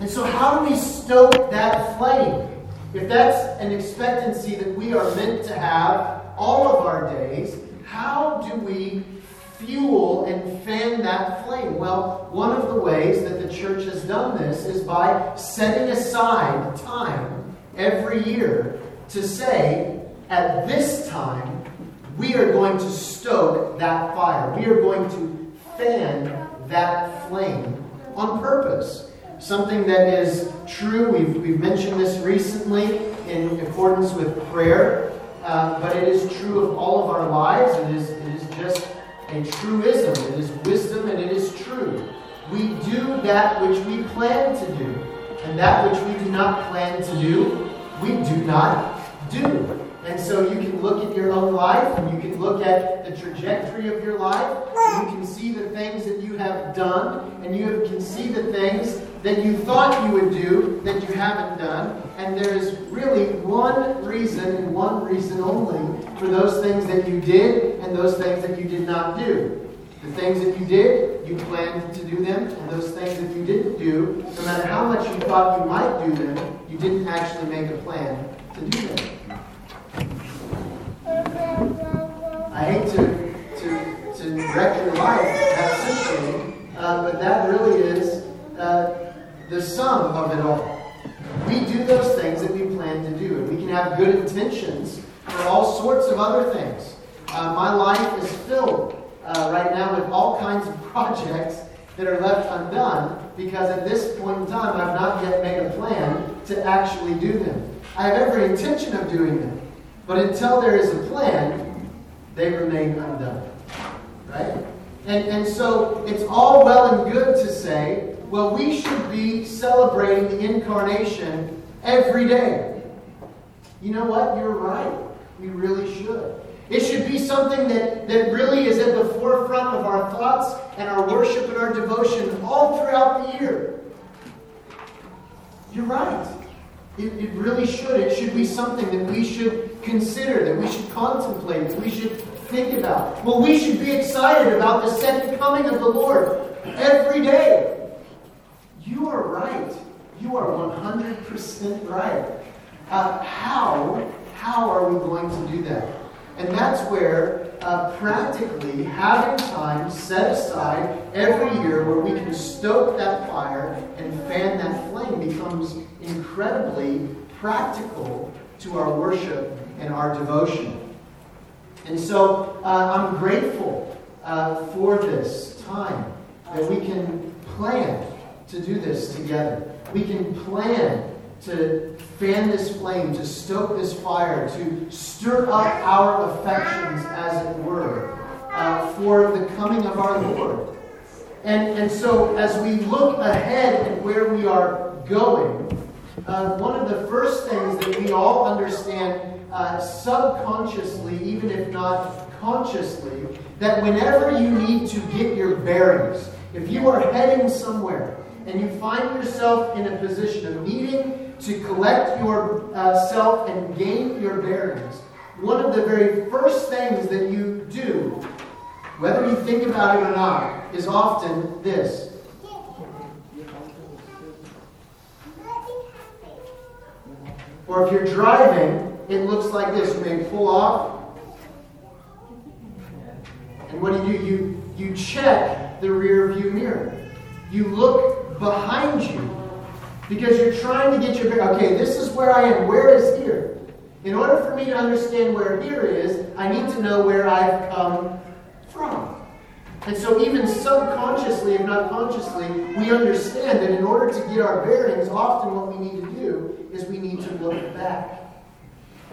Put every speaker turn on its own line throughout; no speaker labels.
And so, how do we stoke that flame? If that's an expectancy that we are meant to have all of our days, how do we fuel and fan that flame? Well, one of the ways that the church has done this is by setting aside time every year to say, at this time, we are going to stoke that fire. We are going to fan that flame on purpose. Something that is true, we've, we've mentioned this recently in accordance with prayer, uh, but it is true of all of our lives. It is, it is just a truism. It is wisdom and it is true. We do that which we plan to do, and that which we do not plan to do, we do not do. And so you can look at your own life and you can look at the trajectory of your life. And you can see the things that you have done and you can see the things that you thought you would do that you haven't done. And there is really one reason and one reason only for those things that you did and those things that you did not do. The things that you did, you planned to do them, and those things that you didn't do, no matter how much you thought you might do them, you didn't actually make a plan to do them. I hate to, to, to wreck your life that uh, but that really is uh, the sum of it all. We do those things that we plan to do, and we can have good intentions for all sorts of other things. Uh, my life is filled uh, right now with all kinds of projects that are left undone because at this point in time I've not yet made a plan to actually do them. I have every intention of doing them, but until there is a plan, they remain undone. Right? And, and so it's all well and good to say, well, we should be celebrating the incarnation every day. You know what? You're right. We really should. It should be something that, that really is at the forefront of our thoughts and our worship and our devotion all throughout the year. You're right. It, it really should. It should be something that we should consider, that we should contemplate, that we should think about. Well, we should be excited about the second coming of the Lord every day. You are right. You are 100% right. Uh, how, how are we going to do that? And that's where uh, practically having time set aside every year where we can stoke that fire and fan that flame becomes incredibly practical to our worship and our devotion. And so uh, I'm grateful uh, for this time that we can plan to do this together. We can plan to fan this flame, to stoke this fire, to stir up our affections, as it were, uh, for the coming of our Lord. And, and so, as we look ahead at where we are going, uh, one of the first things that we all understand uh, subconsciously, even if not consciously, that whenever you need to get your bearings, if you are heading somewhere and you find yourself in a position of needing to collect yourself uh, and gain your bearings, one of the very first things that you do, whether you think about it or not, is often this. Or if you're driving, it looks like this. You may pull off. And what do you do? You, you check the rear view mirror. You look behind you because you're trying to get your okay, this is where I am. Where is here? In order for me to understand where here is, I need to know where I've come from. And so, even subconsciously, if not consciously, we understand that in order to get our bearings, often what we need to do is we need to look back.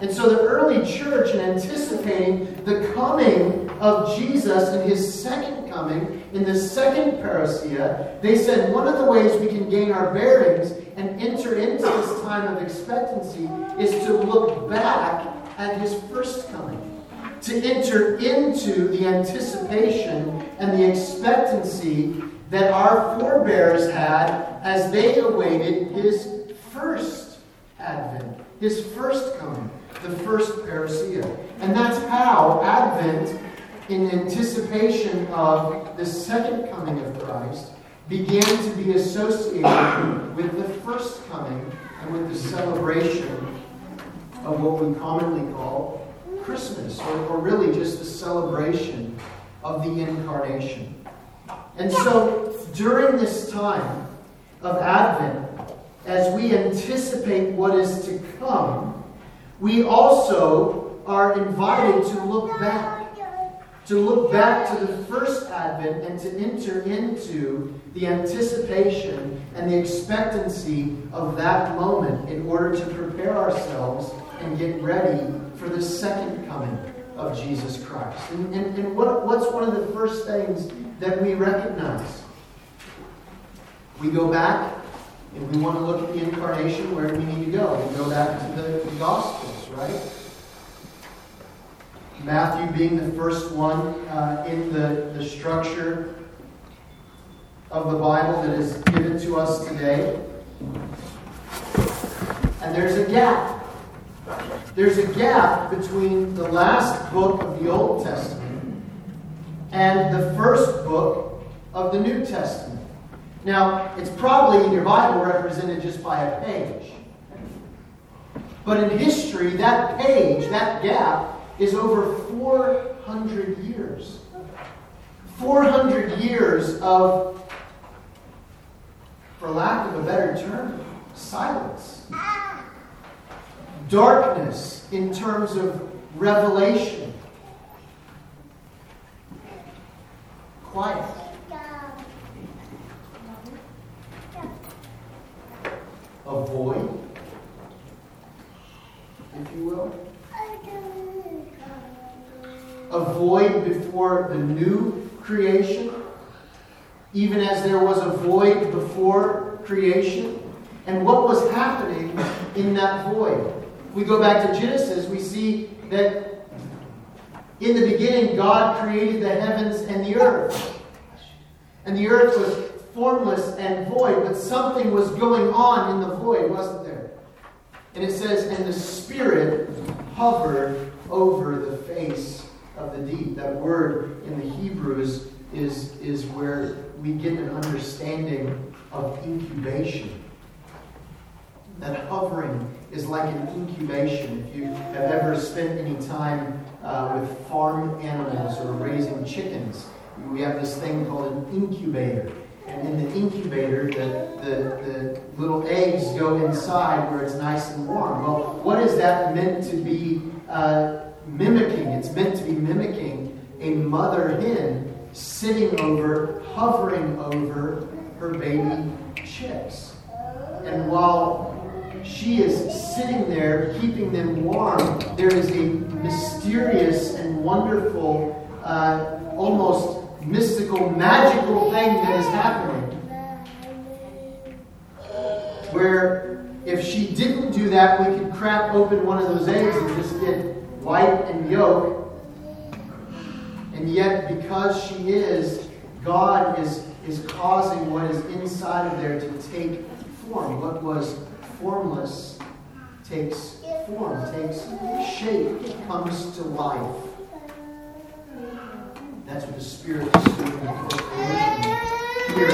And so, the early church, in anticipating the coming of Jesus in his second coming, in the second parousia, they said one of the ways we can gain our bearings and enter into this time of expectancy is to look back at his first coming, to enter into the anticipation and the expectancy that our forebears had as they awaited his first advent, his first coming, the first parousia. And that's how Advent, in anticipation of the second coming of Christ, began to be associated with the first coming and with the celebration of what we commonly call Christmas, or, or really just the celebration of the incarnation. And so during this time of Advent, as we anticipate what is to come, we also are invited to look back. To look back to the first Advent and to enter into the anticipation and the expectancy of that moment in order to prepare ourselves and get ready for the second coming of Jesus Christ. And, and, and what, what's one of the first things that we recognize? We go back and we want to look at the incarnation, where do we need to go? We go back to the, Gospels, right? Matthew being the first one uh, in the, the structure of the Bible that is given to us today. And there's a gap. There's a gap between the last book of the Old Testament and the first book of the New Testament. Now, it's probably in your Bible represented just by a page. But in history, that page, that gap, is over 400 years. 400 years of, for lack of a better term, silence. Darkness in terms of revelation. Quiet. A void, if you will a void before the new creation, even as there was a void before creation. And what was happening in that void? We go back to Genesis, we see that in the beginning, God created the heavens and the earth. And the earth was formless and void, but something was going on in the void, wasn't? And it says, and the Spirit hovered over the face of the deep. That word in the Hebrews is, is where we get an understanding of incubation. That hovering is like an incubation. If you have ever spent any time uh, with farm animals or raising chickens, we have this thing called an incubator. And in the incubator, the, the, the little eggs go inside where it's nice and warm. Well, what is that meant to be uh, mimicking. It's meant to be mimicking a mother hen sitting over, hovering over her baby chicks. And while she is sitting there, keeping them warm, there is a mysterious and wonderful, uh, almost mystical, magical thing that is happening. Where if she didn't do that, we could crack open one of those eggs and just get white and yolk. And yet, because she is, God is, is causing what is inside of there to take form. What was formless takes form, takes shape, comes to life. That's what the Spirit is doing here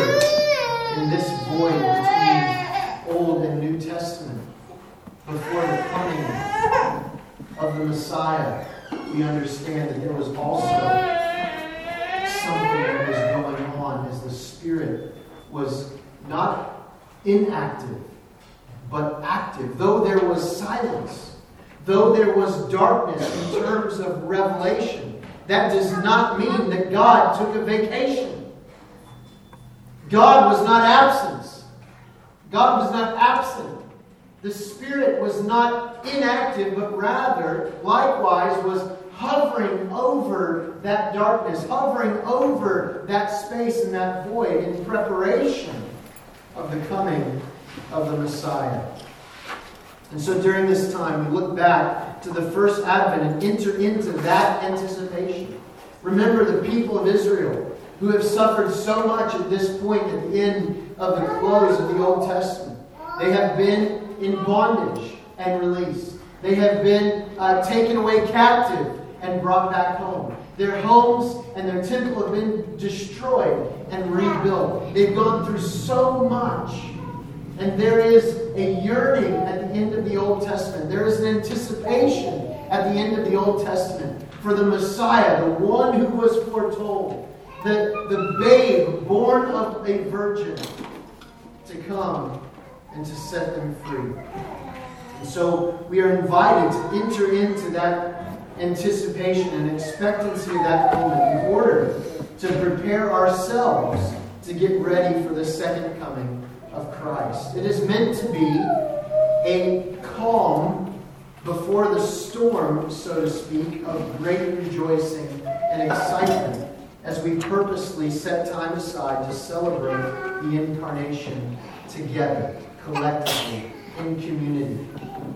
in this void between Old and New Testament before the coming of the Messiah, we understand that there was also something that was going on as the Spirit was not inactive, but active. Though there was silence, though there was darkness in terms of revelation, that does not mean that God took a vacation. God was not absent. God was not absent. The Spirit was not inactive, but rather, likewise, was hovering over that darkness, hovering over that space and that void in preparation of the coming of the Messiah. And so during this time, we look back to the first advent and enter into that anticipation. Remember the people of Israel who have suffered so much at this point at the end of the close of the Old Testament. They have been in bondage and released. They have been uh, taken away captive and brought back home. Their homes and their temple have been destroyed and rebuilt. They've gone through so much. And there is a yearning at the end of the Old Testament. There is an anticipation at the end of the Old Testament for the Messiah, the one who was foretold, the, the babe born of a virgin to come and to set them free. And so we are invited to enter into that anticipation and expectancy of that moment in order to prepare ourselves to get ready for the second coming of Christ. It is meant to be a calm before the storm, so to speak, of great rejoicing and excitement as we purposely set time aside to celebrate the incarnation together, collectively, in community,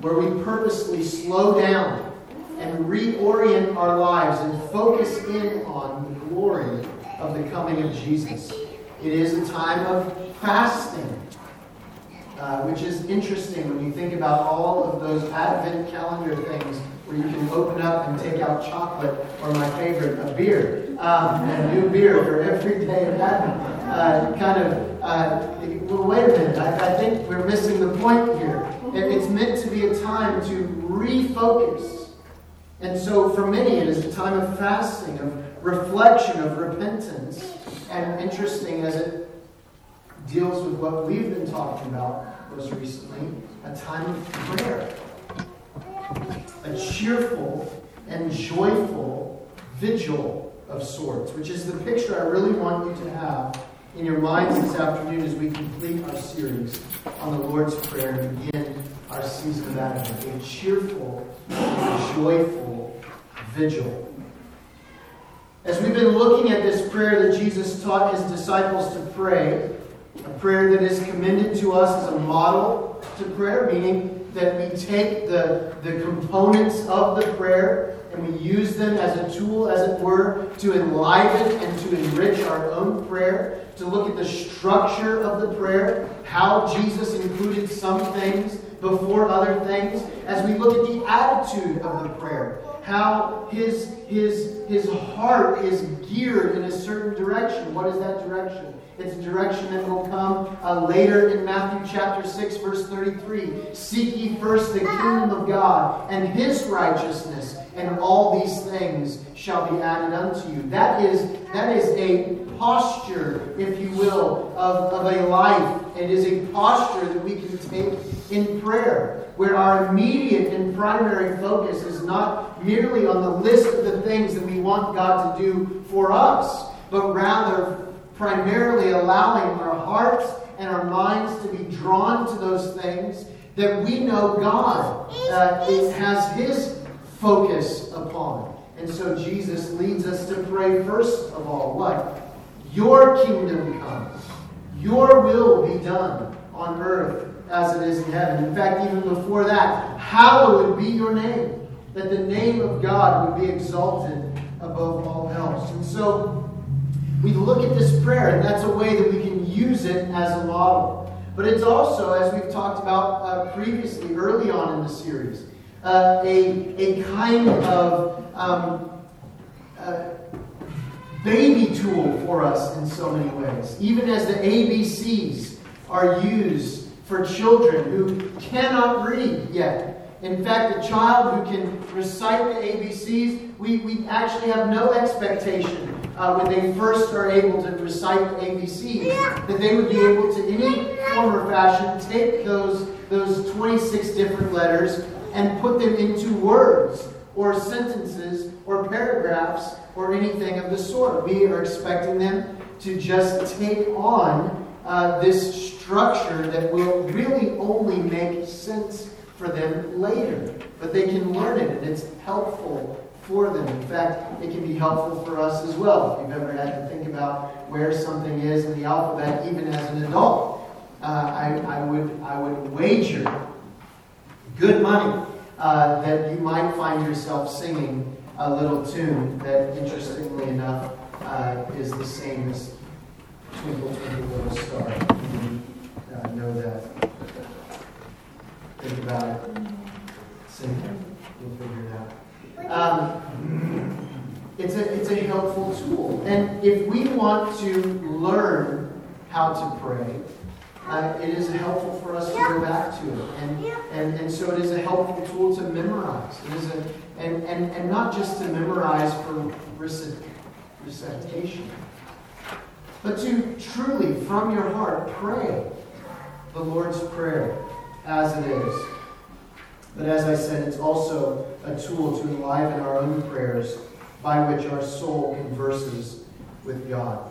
where we purposely slow down and reorient our lives and focus in on the glory of the coming of Jesus. It is a time of fasting, uh, which is interesting when you think about all of those Advent calendar things where you can open up and take out chocolate, or my favorite, a beer, um, a new beer for every day of Advent. Uh, kind of, uh, well, wait a minute, I, I, think we're missing the point here. It's meant to be a time to refocus. And so for many, it is a time of fasting, of reflection, of repentance. And interesting as it deals with what we've been talking about most recently a time of prayer. A cheerful and joyful vigil of sorts, which is the picture I really want you to have in your minds this afternoon as we complete our series on the Lord's Prayer and begin our season of Advent. A cheerful and joyful vigil. As we've been looking at this prayer that Jesus taught his disciples to pray, prayer that is commended to us as a model to prayer, meaning that we take the, the components of the prayer and we use them as a tool, as it were, to enliven and to enrich our own prayer, to look at the structure of the prayer, how Jesus included some things before other things, as we look at the attitude of the prayer, how his, his, his heart is geared in a certain direction. What is that direction? It's a direction that will come uh, later in Matthew chapter 6, verse 33. Seek ye first the kingdom of God and his righteousness, and all these things shall be added unto you. That is, that is a posture, if you will, of, of a life. It is a posture that we can take in prayer, where our immediate and primary focus is not merely on the list of the things that we want God to do for us, but rather primarily allowing our hearts and our minds to be drawn to those things that we know God uh, has His focus upon. And so Jesus leads us to pray first of all what? Your kingdom come. Your will be done on earth as it is in heaven. In fact, even before that, hallowed be your name. That the name of God would be exalted above all else. And so we look at this prayer, and that's a way that we can use it as a model. But it's also, as we've talked about uh, previously, early on in the series, uh, a, a kind of um, uh, baby tool for us in so many ways. Even as the ABCs are used for children who cannot read yet. In fact, a child who can recite the ABCs, we, we actually have no expectation uh, when they first are able to recite the ABCs, that they would be able to, in any form or fashion, take those, those 26 different letters and put them into words or sentences or paragraphs or anything of the sort. We are expecting them to just take on uh, this structure that will really only make sense for them later. But they can learn it, and it's helpful for them. In fact, it can be helpful for us as well. If you've ever had to think about where something is in the alphabet, even as an adult, uh, I, I, would, I would wager good money uh, that you might find yourself singing a little tune that, interestingly enough, uh, is the same as Twinkle, Twinkle, Little Star. You uh, know that. Think about it. Sing it. You'll figure it out. Um, it's, a, it's a helpful tool. And if we want to learn how to pray, uh, it is helpful for us to go back to it. And, and, and so it is a helpful tool to memorize. It is a, and, and, and not just to memorize for recitation, but to truly, from your heart, pray the Lord's Prayer as it is. But as I said, it's also a tool to enliven our own prayers by which our soul converses with God.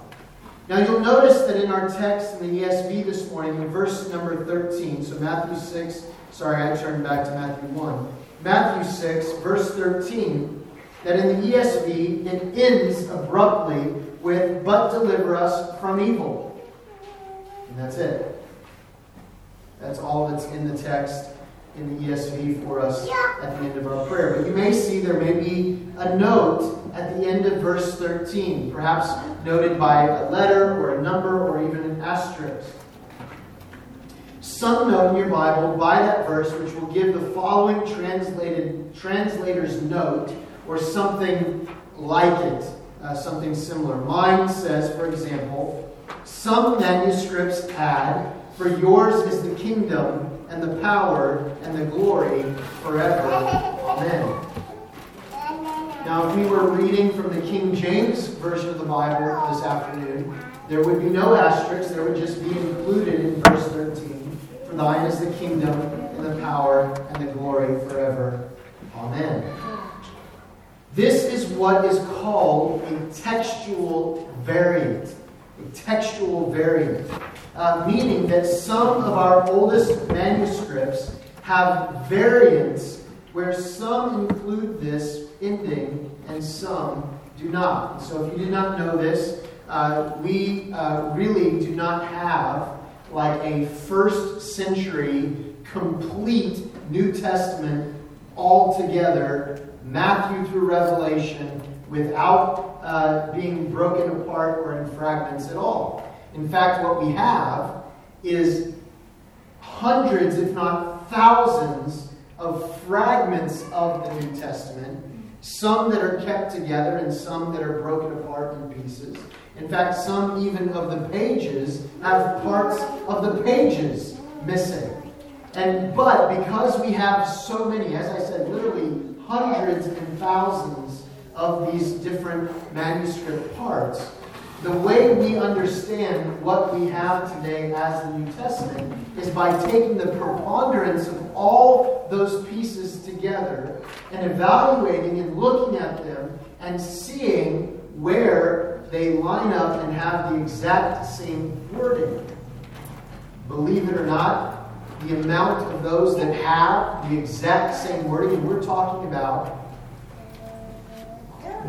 Now you'll notice that in our text in the ESV this morning, in verse number 13, so Matthew 6, sorry, I turned back to Matthew 1. Matthew 6, verse 13, that in the ESV it ends abruptly with, but deliver us from evil. And that's it. That's all that's in the text in the ESV for us at the end of our prayer. But you may see there may be a note at the end of verse 13, perhaps noted by a letter or a number or even an asterisk. Some note in your Bible by that verse which will give the following translated translator's note or something like it, uh, something similar. Mine says, for example, some manuscripts add, For yours is the kingdom and the power and the glory forever. Amen. Now, if we were reading from the King James Version of the Bible this afternoon, there would be no asterisks. There would just be included in verse 13 For thine is the kingdom and the power and the glory forever. Amen. This is what is called a textual variant. Textual variant uh, meaning that some of our oldest manuscripts have variants where some include this ending and some do not. So if you did not know this, uh, we uh, really do not have like a first century complete New Testament altogether, Matthew through Revelation, without uh, being broken apart or in fragments at all. In fact, what we have is hundreds, if not thousands, of fragments of the New Testament, some that are kept together and some that are broken apart in pieces. In fact, some even of the pages have parts of the pages missing. And but because we have so many, as I said, literally hundreds and thousands of these different manuscript parts, the way we understand what we have today as the New Testament is by taking the preponderance of all those pieces together and evaluating and looking at them and seeing where they line up and have the exact same wording. Believe it or not, the amount of those that have the exact same wording, and we're talking about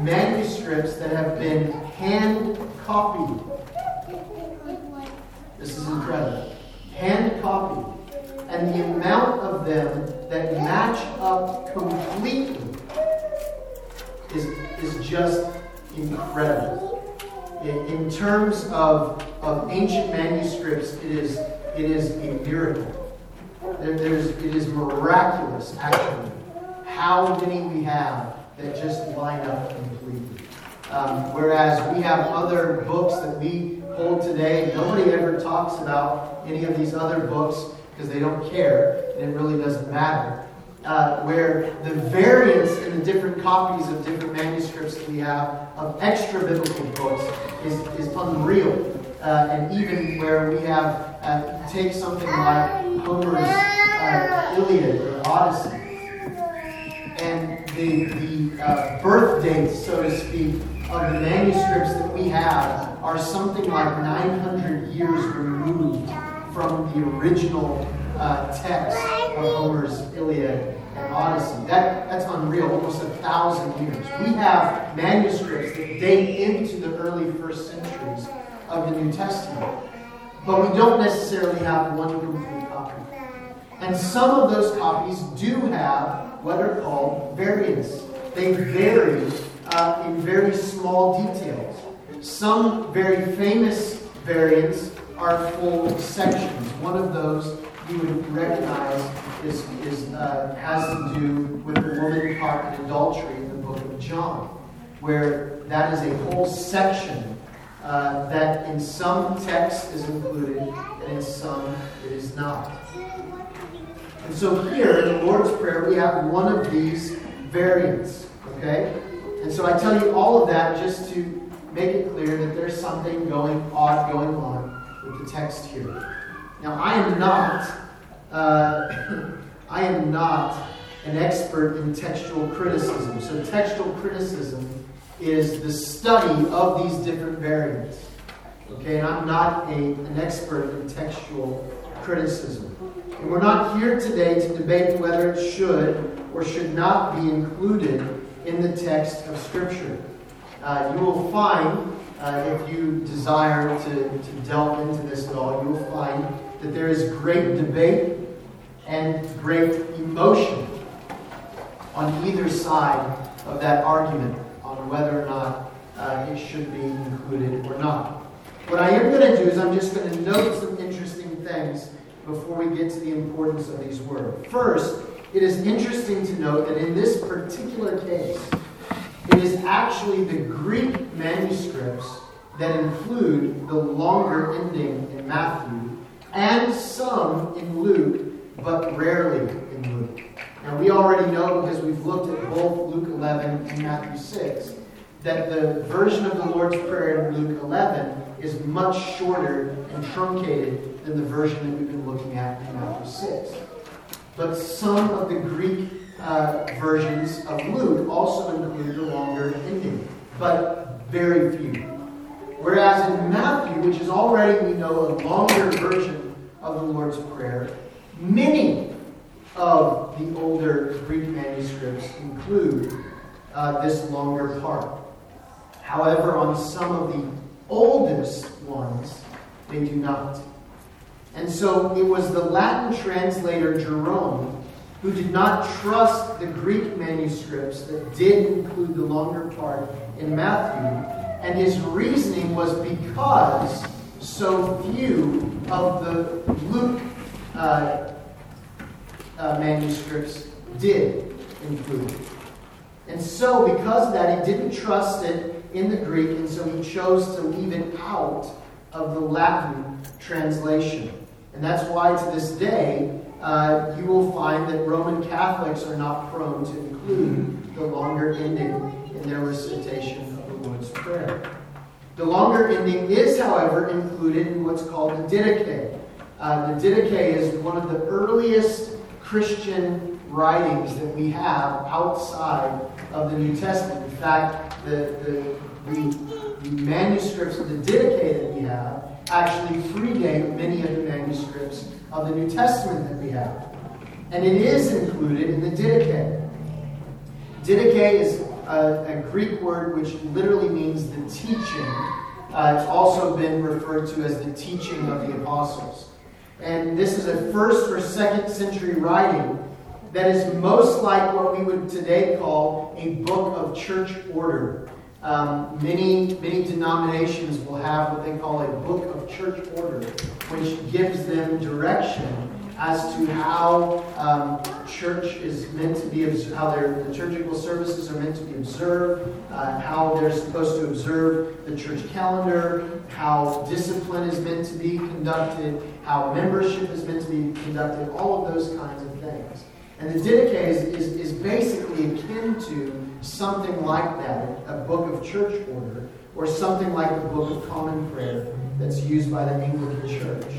manuscripts that have been hand copied. This is incredible. Hand copied. And the amount of them that match up completely is, is just incredible. In, in terms of, of ancient manuscripts, it is, it is a miracle. There, there's, it is miraculous, actually, how many we have that just line up completely. Um, whereas we have other books that we hold today, nobody ever talks about any of these other books because they don't care, and it really doesn't matter. Uh, where the variance in the different copies of different manuscripts that we have of extra biblical books is, is unreal. Uh, and even where we have, uh, take something like Homer's uh, Iliad or Odyssey, and the, the uh, birth dates, so to speak, of the manuscripts that we have are something like 900 years removed from the original uh, text of Homer's Iliad and Odyssey. That, that's unreal, almost a thousand years. We have manuscripts that date into the early first centuries of the New Testament, but we don't necessarily have one complete copy. And some of those copies do have what are called variants. They vary uh, in very small details. Some very famous variants are full sections. One of those you would recognize is, is uh, has to do with the woman caught in adultery in the book of John, where that is a whole section uh, that in some text is included and in some it is not. And so here in the Lord's Prayer, we have one of these variants. Okay? And so I tell you all of that just to make it clear that there's something going odd going on with the text here. Now I am not uh, I am not an expert in textual criticism. So textual criticism is the study of these different variants. Okay, and I'm not a, an expert in textual criticism. And we're not here today to debate whether it should or should not be included in the text of Scripture. Uh, you will find, uh, if you desire to, to delve into this at all, you will find that there is great debate and great emotion on either side of that argument on whether or not uh, it should be included or not. What I am going to do is I'm just going to note some interesting things before we get to the importance of these words. First, it is interesting to note that in this particular case, it is actually the Greek manuscripts that include the longer ending in Matthew and some in Luke, but rarely in Luke. Now, we already know because we've looked at both Luke 11 and Matthew 6 that the version of the Lord's Prayer in Luke 11 is much shorter and truncated than the version that we've been looking at in Matthew 6. But some of the Greek uh, versions of Luke also include the longer ending, but very few. Whereas in Matthew, which is already, we know, a longer version of the Lord's Prayer, many of the older Greek manuscripts include uh, this longer part. However, on some of the oldest ones, they do not. And so it was the Latin translator Jerome who did not trust the Greek manuscripts that did include the longer part in Matthew. And his reasoning was because so few of the Luke uh, uh, manuscripts did include it. And so, because of that, he didn't trust it in the Greek, and so he chose to leave it out of the Latin translation. And that's why to this day, uh, you will find that Roman Catholics are not prone to include the longer ending in their recitation of the Lord's Prayer. The longer ending is, however, included in what's called the Didache. Uh, the Didache is one of the earliest Christian writings that we have outside of the New Testament. In fact, the, the, the, manuscripts of the Didache that we have actually predate many of the manuscripts of the New Testament that we have. And it is included in the Didache. Didache is a, a Greek word which literally means the teaching. Uh, it's also been referred to as the teaching of the apostles. And this is a first or second century writing that is most like what we would today call a book of church order. Um, many, many denominations will have what they call a book of church order, which gives them direction as to how um, church is meant to be, how their liturgical services are meant to be observed, uh, how they're supposed to observe the church calendar, how discipline is meant to be conducted, how membership is meant to be conducted, all of those kinds of things. And the Didache is, is, is basically akin to something like that, a book of church order, or something like the Book of Common Prayer that's used by the Anglican Church.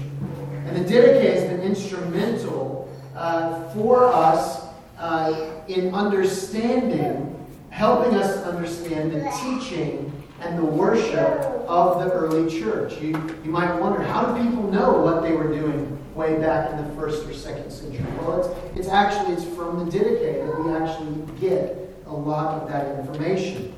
And the Didache has been instrumental uh, for us uh, in understanding, helping us understand the teaching and the worship of the early church. You, you might wonder, how do people know what they were doing way back in the first or second century? Well, it's, it's actually it's from the Didache that we actually get a lot of that information.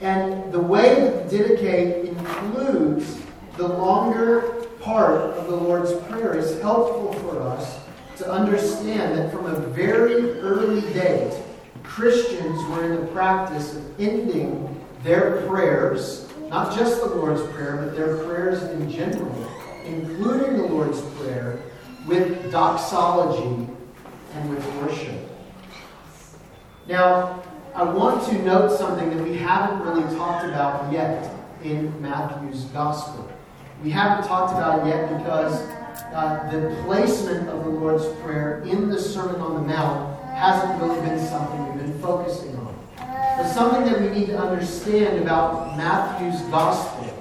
And the way that the Didache includes the longer part of the Lord's Prayer is helpful for us to understand that from a very early date, Christians were in the practice of ending their prayers, not just the Lord's Prayer, but their prayers in general, including the Lord's Prayer, with doxology and with worship. Now, I want to note something that we haven't really talked about yet. in Matthew's Gospel. We haven't talked about it yet because uh, the placement of the Lord's Prayer in the Sermon on the Mount hasn't really been something we've been focusing on. But something that we need to understand about Matthew's Gospel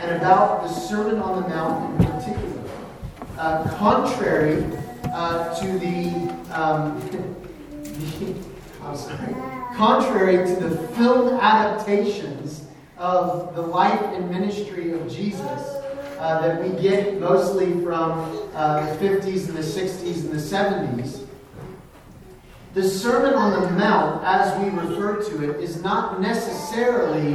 and about the Sermon on the Mount. Uh, contrary uh, to the, um, the I'm sorry, contrary to the film adaptations of the life and ministry of Jesus uh, that we get mostly from uh, the 50s and the 60s and the 70s. The Sermon on the Mount, as we refer to it, is not necessarily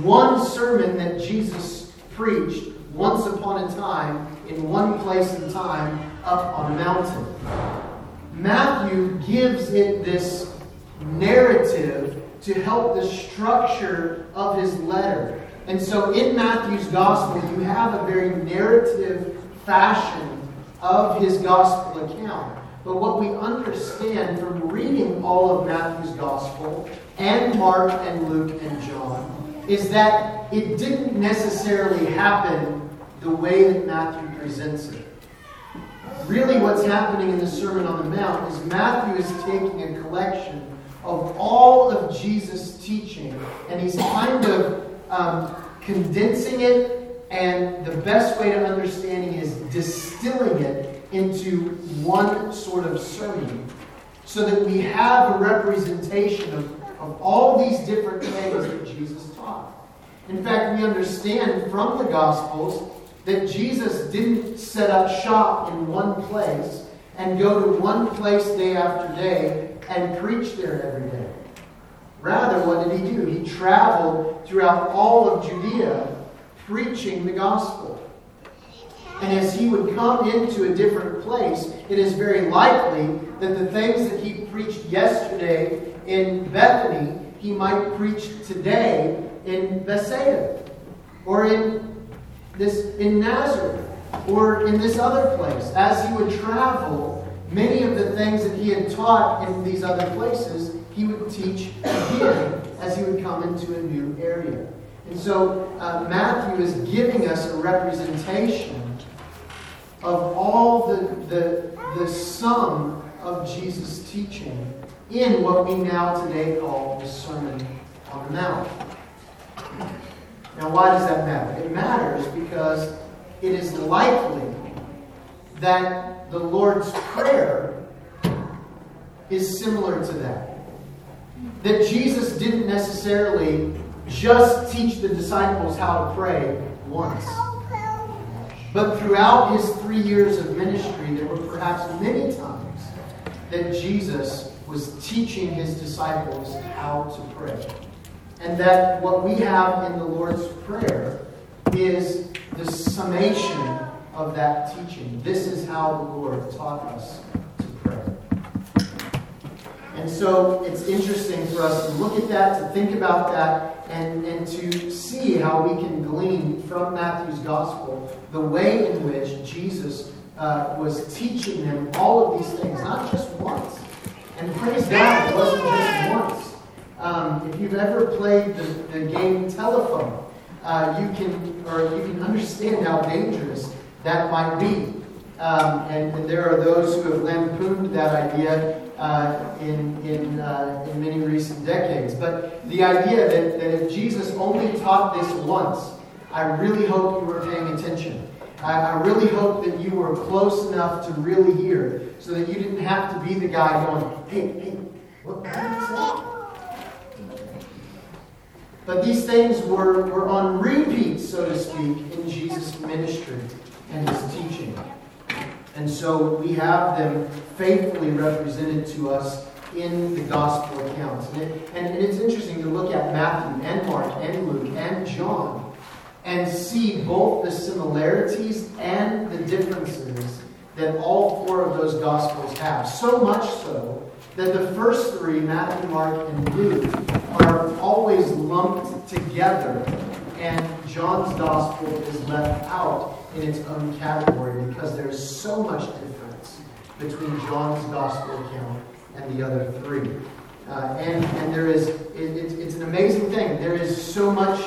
one sermon that Jesus preached once upon a time in one place and time up on a mountain. Matthew gives it this narrative to help the structure of his letter. And so in Matthew's gospel, you have a very narrative fashion of his gospel account. But what we understand from reading all of Matthew's gospel and Mark and Luke and John is that it didn't necessarily happen the way that Matthew presents it. Really, what's happening in the Sermon on the Mount is Matthew is taking a collection of all of Jesus' teaching, and he's kind of um, condensing it, and the best way to understanding is distilling it into one sort of sermon so that we have a representation of, of all these different things that Jesus taught. In fact, we understand from the Gospels that Jesus didn't set up shop in one place and go to one place day after day and preach there every day. Rather, what did he do? He traveled throughout all of Judea preaching the gospel. And as he would come into a different place, it is very likely that the things that he preached yesterday in Bethany, he might preach today in Bethsaida or in this in Nazareth or in this other place. As he would travel, many of the things that he had taught in these other places, he would teach here as he would come into a new area. And so uh, Matthew is giving us a representation of all the, the, the sum of Jesus' teaching in what we now today call the Sermon on the Mount. Now, why does that matter? It matters because it is likely that the Lord's Prayer is similar to that. That Jesus didn't necessarily just teach the disciples how to pray once. But throughout his three years of ministry, there were perhaps many times that Jesus was teaching his disciples how to pray. And that what we have in the Lord's Prayer is the summation of that teaching. This is how the Lord taught us to pray. And so it's interesting for us to look at that, to think about that, and, and to see how we can glean from Matthew's gospel the way in which Jesus uh, was teaching them all of these things, not just once. And praise God, it wasn't just once. Um, if you've ever played the, the game telephone, uh, you can or you can understand how dangerous that might be. Um, and, and, there are those who have lampooned that idea uh, in, in, uh, in many recent decades. But the idea that, that if Jesus only taught this once, I really hope you were paying attention. I, I really hope that you were close enough to really hear so that you didn't have to be the guy going, hey, hey, what you say? But these things were, were on repeat, so to speak, in Jesus' ministry and his teaching. And so we have them faithfully represented to us in the gospel accounts. And, it, and it's interesting to look at Matthew and Mark and Luke and John and see both the similarities and the differences that all four of those gospels have. So much so that the first three, Matthew, Mark, and Luke, are always lumped together, and John's gospel is left out in its own category because there is so much difference between John's gospel account and the other three. Uh, and, and there is, it, it's, it's an amazing thing. There is so much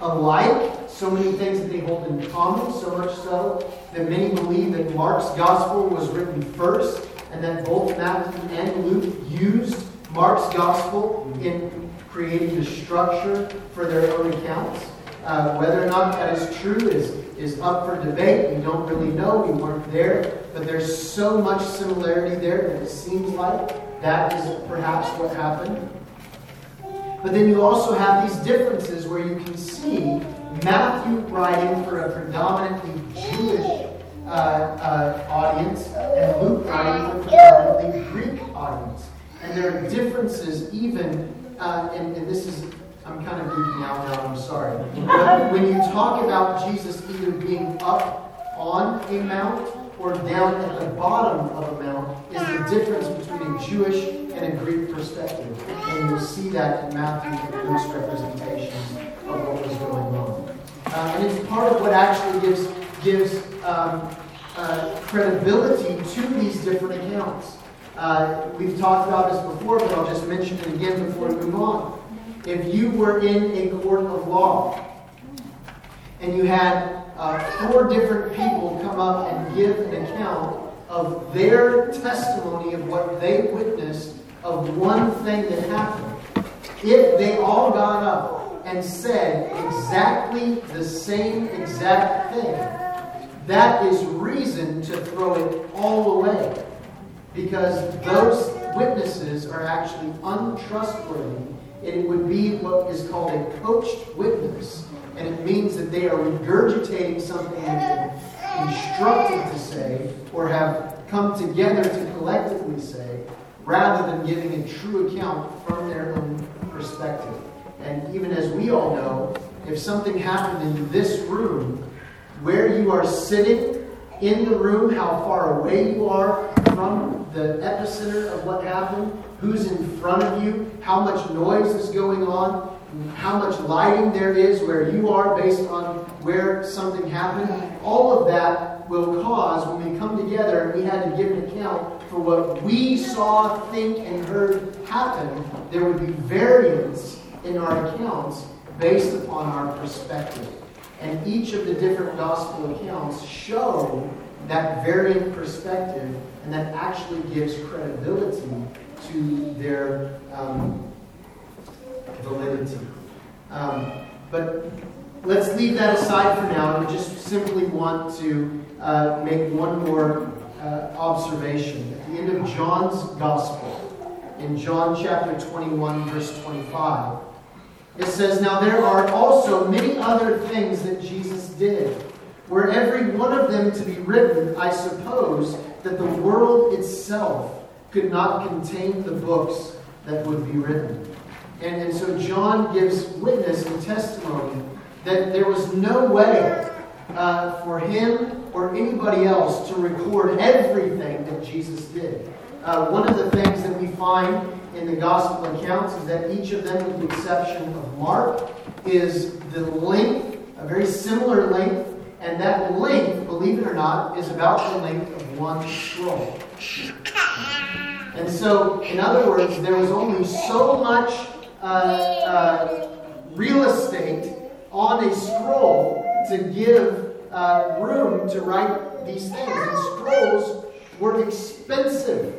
alike, so many things that they hold in common, so much so that many believe that Mark's gospel was written first and that both Matthew and Luke used Mark's gospel in creating the structure for their own accounts. Uh, whether or not that is true is, is up for debate. We don't really know. We weren't there. But there's so much similarity there that it seems like that is perhaps what happened. But then you also have these differences where you can see Matthew writing for a predominantly Jewish uh, uh, audience and Luke writing for a predominantly Greek audience. And there are differences even, uh, and, and this is I'm kind of geeking out now, I'm sorry. But when you talk about Jesus either being up on a mount or down at the bottom of a mount, is the difference between a Jewish and a Greek perspective. And you'll see that in Matthew and Luke's representations of what was going on. Uh, and it's part of what actually gives, gives um, uh, credibility to these different accounts. Uh, we've talked about this before, but I'll just mention it again before we move on if you were in a court of law and you had uh, four different people come up and give an account of their testimony of what they witnessed of one thing that happened, if they all got up and said exactly the same exact thing, that is reason to throw it all away. Because those witnesses are actually untrustworthy it would be what is called a coached witness. And it means that they are regurgitating something they've been instructed to say or have come together to collectively say, rather than giving a true account from their own perspective. And even as we all know, if something happened in this room, where you are sitting in the room, how far away you are from the epicenter of what happened, who's in front of you, how much noise is going on, how much lighting there is where you are based on where something happened. All of that will cause, when we come together and we had to give an account for what we saw, think, and heard happen, there would be variance in our accounts based upon our perspective. And each of the different gospel accounts show that varying perspective, and that actually gives credibility to their um, validity. Um, but let's leave that aside for now, and we just simply want to uh, make one more uh, observation. At the end of John's Gospel, in John chapter 21, verse 25, it says, Now there are also many other things that Jesus did. Were every one of them to be written, I suppose that the world itself could not contain the books that would be written. And, and so John gives witness and testimony that there was no way uh, for him or anybody else to record everything that Jesus did. Uh, one of the things that we find in the gospel accounts is that each of them, with the exception of Mark, is the length, a very similar length, and that length, believe it or not, is about the length of one scroll. And so, in other words, there was only so much uh, uh, real estate on a scroll to give uh, room to write these things. And scrolls were expensive.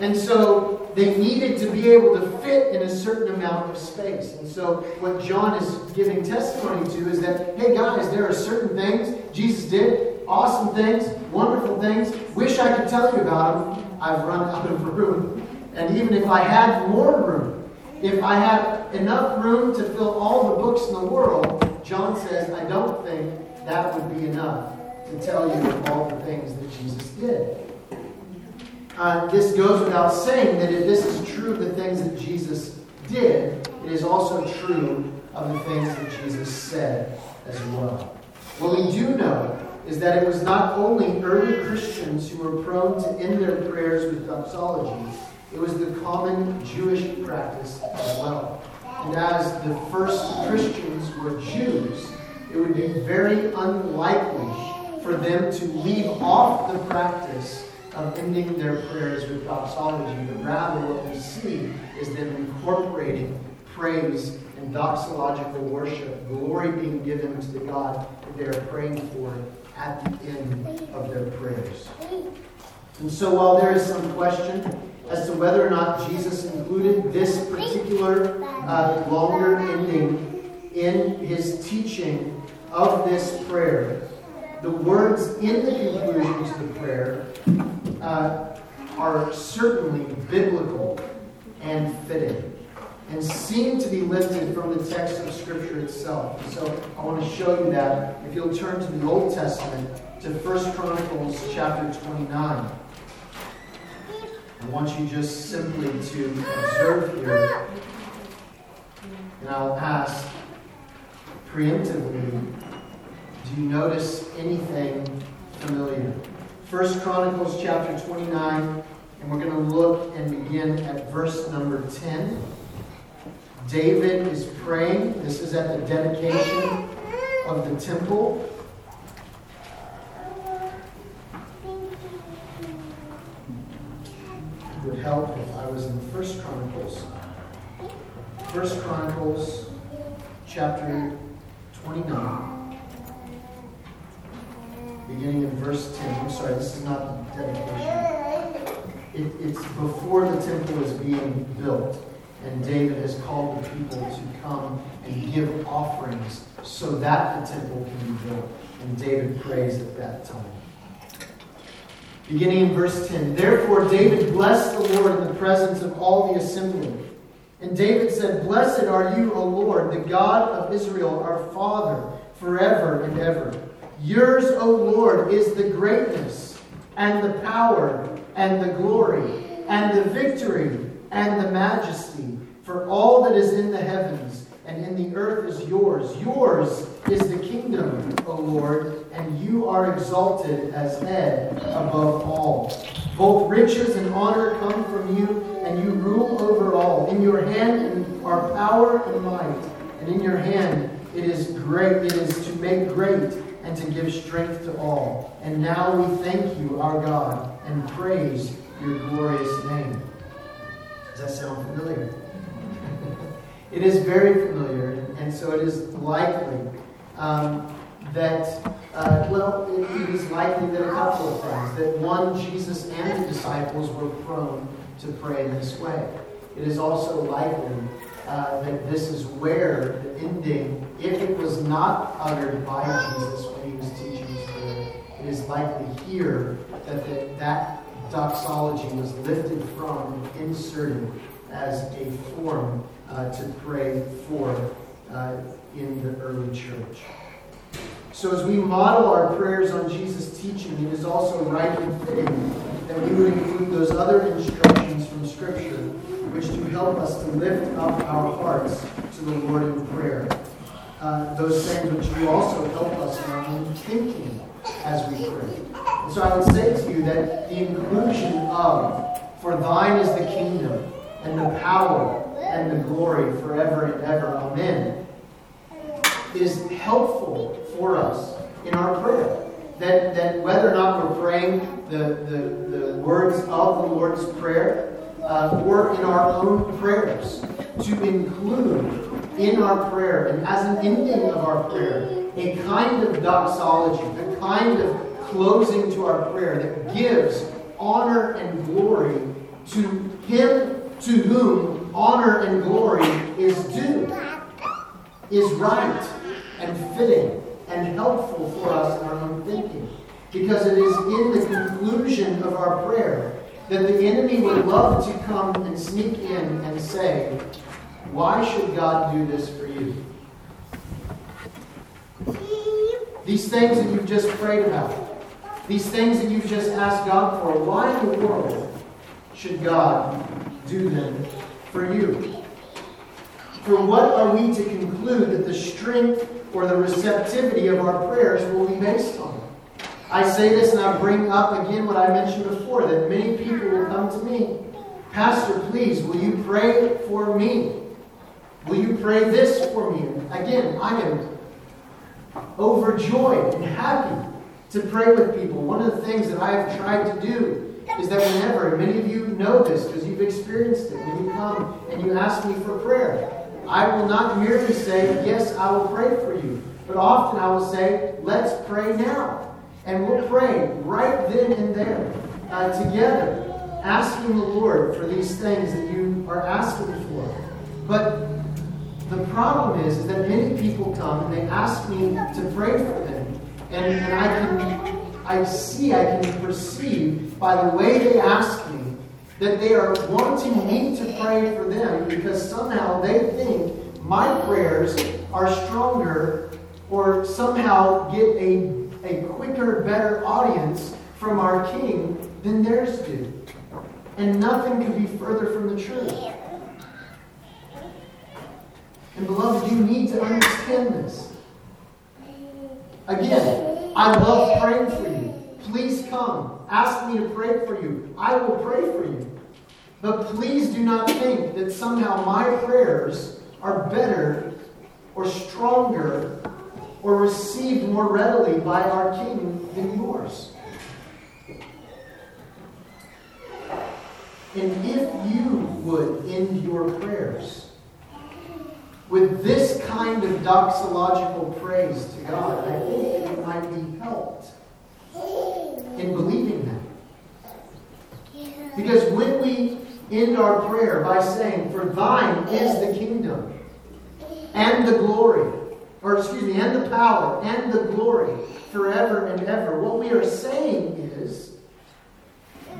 And so they needed to be able to fit in a certain amount of space. And so what John is giving testimony to is that, hey guys, there are certain things Jesus did, awesome things, wonderful things. Wish I could tell you about them. I've run out of room. And even if I had more room, if I had enough room to fill all the books in the world, John says, I don't think that would be enough to tell you all the things that Jesus did. Uh, this goes without saying that if this is true of the things that Jesus did, it is also true of the things that Jesus said as well. What we do know is that it was not only early Christians who were prone to end their prayers with doxology, it was the common Jewish practice as well. And as the first Christians were Jews, it would be very unlikely for them to leave off the practice of ending their prayers with doxology, but rather what we see is them incorporating praise and doxological worship, glory being given to the God that they are praying for at the end of their prayers. And so, while there is some question as to whether or not Jesus included this particular uh, longer ending in his teaching of this prayer, the words in the conclusion to the prayer uh, are certainly biblical and fitting and seem to be lifted from the text of Scripture itself. So I want to show you that. If you'll turn to the Old Testament, to 1 Chronicles chapter 29. I want you just simply to observe here, and I'll ask preemptively you notice anything familiar? First Chronicles chapter 29, and we're going to look and begin at verse number 10. David is praying. This is at the dedication of the temple. It would help if I was in First Chronicles. First Chronicles chapter 29. Beginning in verse 10. I'm sorry, this is not the dedication. It, it's before the temple is being built and David has called the people to come and give offerings so that the temple can be built. And David prays at that time. Beginning in verse 10 Therefore David blessed the Lord in the presence of all the assembly. And David said, Blessed are you, O Lord, the God of Israel, our Father, forever and ever. Yours, O Lord, is the greatness and the power and the glory and the victory and the majesty. For all that is in the heavens and in the earth is yours. Yours is the kingdom, O Lord, and you are exalted as head above all. Both riches and honor come from you, and you rule over all. In your hand are power and might, and in your hand it is great, it is to make great and to give strength to all. And now we thank you, our God, and praise your glorious name. Does that sound familiar? it is very familiar, and so it is likely um, that, uh, well, it, it is likely that a couple of things. That one, Jesus and the disciples were prone to pray in this way. It is also likely uh, that this is where the ending, if it was not uttered by Jesus it is likely here that the, that doxology was lifted from and inserted as a form uh, to pray for uh, in the early church. So, as we model our prayers on Jesus' teaching, it is also right and fitting that we would include those other instructions from Scripture which do help us to lift up our hearts to the Lord in prayer. Uh, those things which do also help us in our own thinking as we pray. And so I would say to you that the inclusion of, For thine is the kingdom, and the power, and the glory forever and ever, amen, is helpful for us in our prayer. That, that whether or not we're praying the, the, the words of the Lord's Prayer, uh, or in our own prayers, to include in our prayer and as an ending of our prayer a kind of doxology, a kind of closing to our prayer that gives honor and glory to Him to whom honor and glory is due, is right and fitting and helpful for us in our own thinking. Because it is in the conclusion of our prayer that the enemy would love to come and sneak in and say, Why should God do this for you? These things that you've just prayed about, these things that you've just asked God for, why in the world should God do them for you? For what are we to conclude that the strength or the receptivity of our prayers will be based on? I say this and I bring up again what I mentioned before that many people will come to me. Pastor, please, will you pray for me? Will you pray this for me? Again, I am overjoyed and happy to pray with people. One of the things that I have tried to do is that whenever, many of you know this because you've experienced it, when you come and you ask me for prayer, I will not merely say, Yes, I will pray for you, but often I will say, Let's pray now. And we'll pray right then and there uh, together, asking the Lord for these things that you are asking for. But the problem is, is that many people come and they ask me to pray for them. And, and I can I see, I can perceive by the way they ask me that they are wanting me to pray for them because somehow they think my prayers are stronger or somehow get a, a quicker, better audience from our King than theirs do. And nothing could be further from the truth. And beloved, you need to understand this. Again, I love praying for you. Please come. Ask me to pray for you. I will pray for you. But please do not think that somehow my prayers are better or stronger or received more readily by our King than yours. And if you would end your prayers with this kind of doxological praise to God, I think it might be helped in believing that. Because when we end our prayer by saying, For thine is the kingdom and the glory, or excuse me, and the power and the glory forever and ever, what we are saying is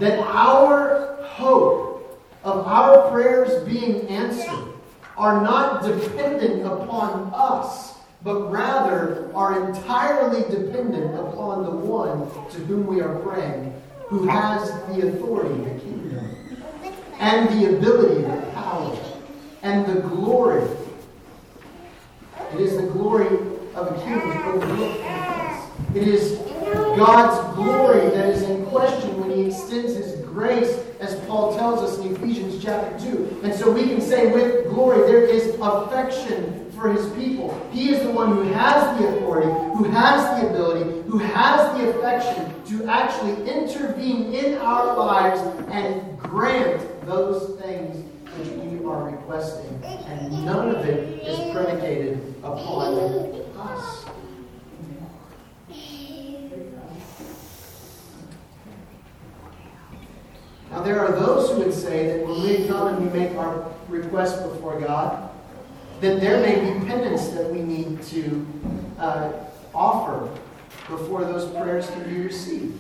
that our hope of our prayers being answered are not dependent upon us, but rather are entirely dependent upon the one to whom we are praying, who has the authority, the kingdom, and the ability, the power, and the glory. It is the glory of a king overlooked It is God's glory that is in question he extends his grace, as Paul tells us in Ephesians chapter 2. And so we can say with glory, there is affection for his people. He is the one who has the authority, who has the ability, who has the affection to actually intervene in our lives and grant those things which we are requesting. And none of it is predicated upon us. Now, there are those who would say that when we come and we make our request before God, that there may be penance that we need to uh, offer before those prayers can be received.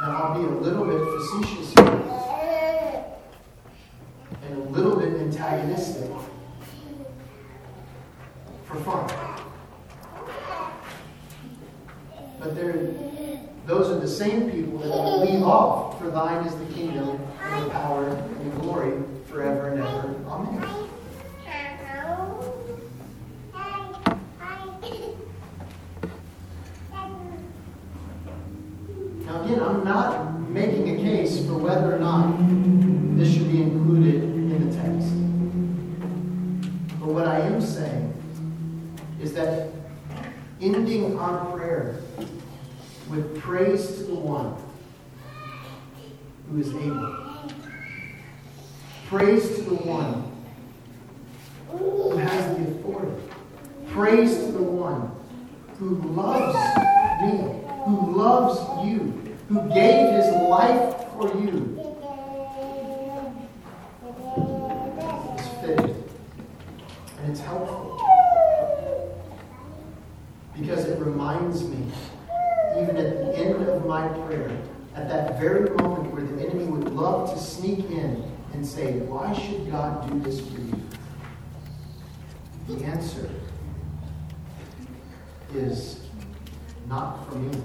Now, I'll be a little bit facetious here and a little bit antagonistic for fun. But they're, those are the same people that leave off, for thine is the kingdom, and the power, and the glory, forever and ever. Amen. Now, again, I'm not making a case for whether or not this should be included in the text. But what I am saying is that ending our prayer praise to the one who is able. Praise to the one who has the authority. Praise to the one who loves me, who loves you, who gave his life for you. It's fitting. And it's helpful. Because it reminds me even at the end of my prayer, at that very moment where the enemy would love to sneak in and say, Why should God do this for you? The answer is not for me,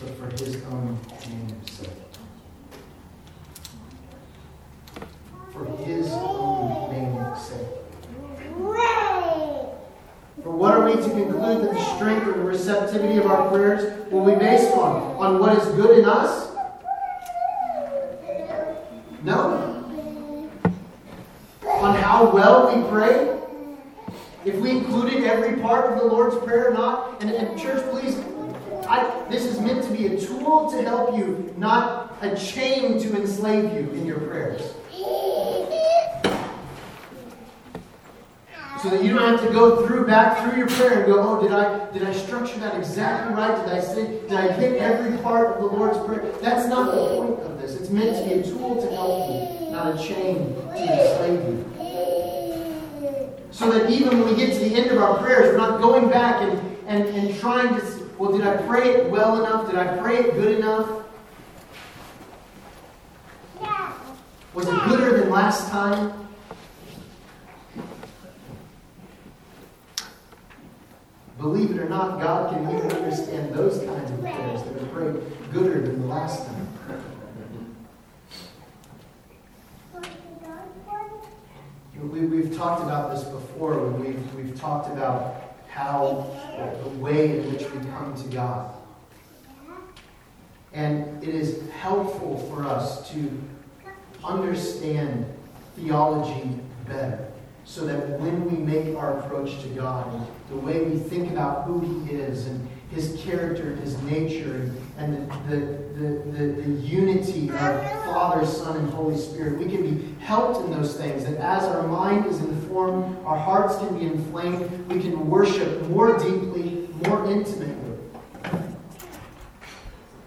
but for his own name's sake. For his own name's sake. For what are we that the strength and receptivity of our prayers will be based on? On what is good in us? No. On how well we pray? If we included every part of the Lord's Prayer, not, and, and church, please, I, this is meant to be a tool to help you, not a chain to enslave you in your prayers. So that you don't have to go through back through your prayer and go, oh, did I did I structure that exactly right? Did I say did I hit every part of the Lord's prayer? That's not the point of this. It's meant to be a tool to help you, not a chain to enslave you. So that even when we get to the end of our prayers, we're not going back and, and, and trying to well, did I pray it well enough? Did I pray it good enough? Was it gooder than last time? Believe it or not, God can even understand those kinds of prayers that are prayed gooder than the last time. We, we've talked about this before when we've, we've talked about how the way in which we come to God. And it is helpful for us to understand theology better so that when we make our approach to God, the way we think about who He is and His character, and His nature, and the, the, the, the, unity of Father, Son, and Holy Spirit, we can be helped in those things. That as our mind is informed, our hearts can be inflamed, we can worship more deeply, more intimately.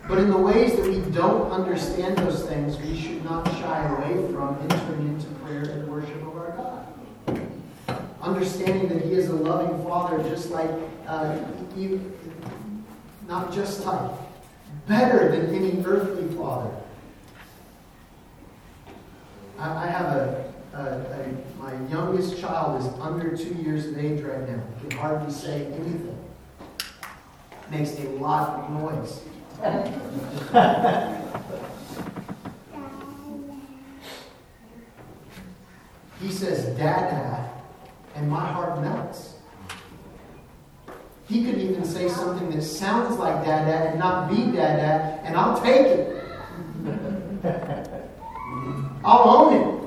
But in the ways that we don't understand those things, we should not shy away from entering into prayer and worship understanding that He is a loving Father, just like, uh, you, not just like, better than any earthly father. I, I have a, a, a, my youngest child is under two years of age right now. Can hardly say anything. Makes a lot of noise. he says, Dada, and my heart melts. He could even say something that sounds like Dada and not be Dada, and I'll take it. I'll own it.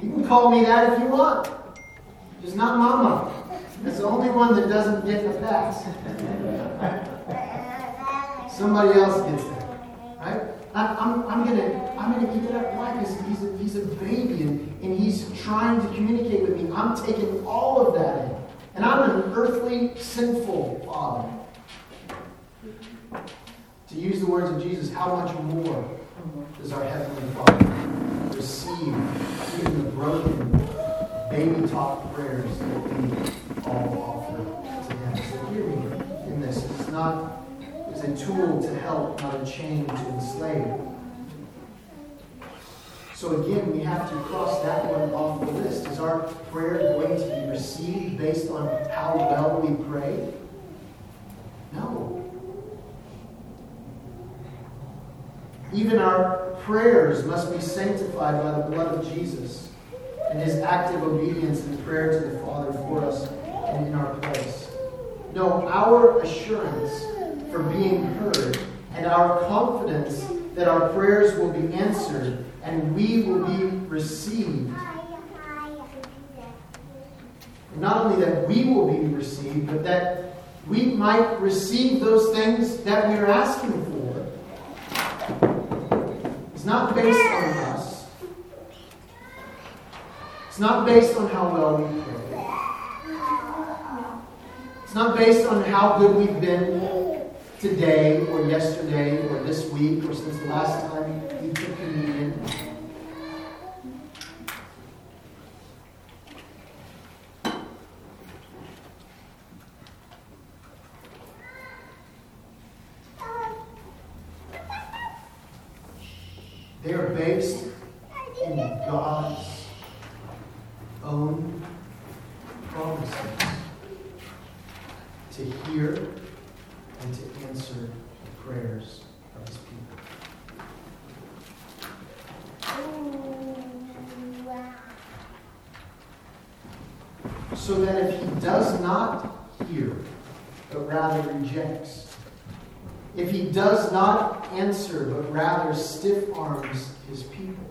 You can call me that if you want. Just not Mama. That's the only one that doesn't get the pass. Somebody else gets that. Right? I, am I'm, I'm gonna I'm gonna keep it up. Why? Because he's a, he's a baby and, and he's trying to communicate with me. I'm taking all of that in. And I'm an earthly, sinful father. To use the words of Jesus, how much more does our Heavenly Father receive even the broken, baby talk prayers that we all offer to Him? So hear me in this. It's not it's a tool to help, not a chain to enslave. So again, we have to cross that one off the list. Is our prayer going to be received based on how well we pray? No. Even our prayers must be sanctified by the blood of Jesus and his active obedience in prayer to the Father for us and in our place. No, our assurance for being heard and our confidence that our prayers will be answered and we will be received. Not only that we will be received, but that we might receive those things that we are asking for. It's not based on us. It's not based on how well we pray. It's not based on how good we've been today or yesterday or this week or since the last time you took communion. They are based in God's own promises to hear and to answer the prayers of his people. So that if he does not hear, but rather rejects, if he does not answer, but rather stiff arms his people,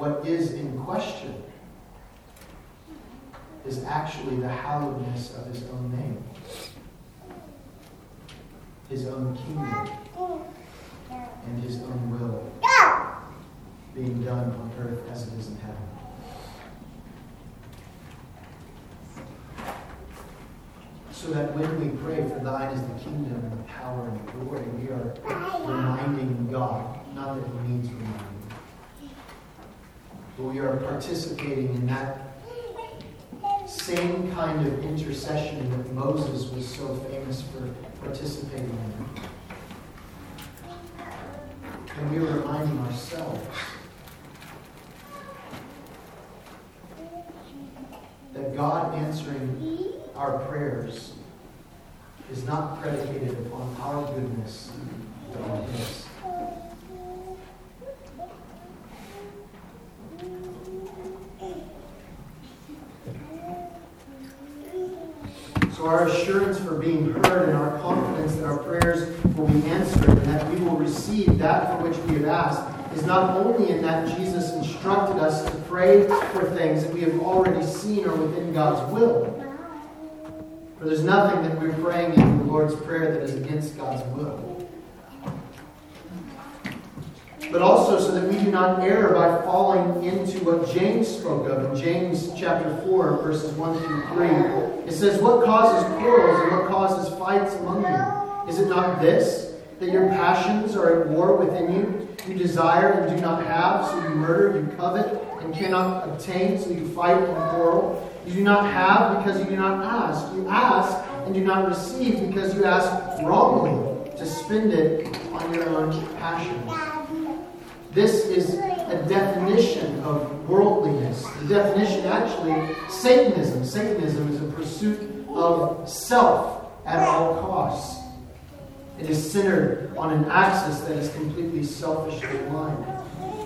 what is in question is actually the hallowedness of his own name, his own kingdom, and his own will being done on earth as it is in heaven. So that when we pray for thine is the kingdom and the power and the glory, we are reminding God, not that he needs reminding, but we are participating in that same kind of intercession that Moses was so famous for participating in. And we are reminding ourselves that God answering our prayers is not predicated upon our goodness, but on His. So, our assurance for being heard and our confidence that our prayers will be answered and that we will receive that for which we have asked is not only in that Jesus instructed us to pray for things that we have already seen or within God's will. For there's nothing that we're praying in the Lord's Prayer that is against God's will but also so that we do not err by falling into what James spoke of in James chapter 4, verses 1 through 3. It says, What causes quarrels and what causes fights among you? Is it not this, that your passions are at war within you? You desire and do not have, so you murder, you covet and cannot obtain, so you fight and quarrel. You do not have because you do not ask. You ask and do not receive because you ask wrongly to spend it on your own passions. This is a definition of worldliness. The definition, actually, Satanism. Satanism is a pursuit of self at all costs. It is centered on an axis that is completely selfishly aligned.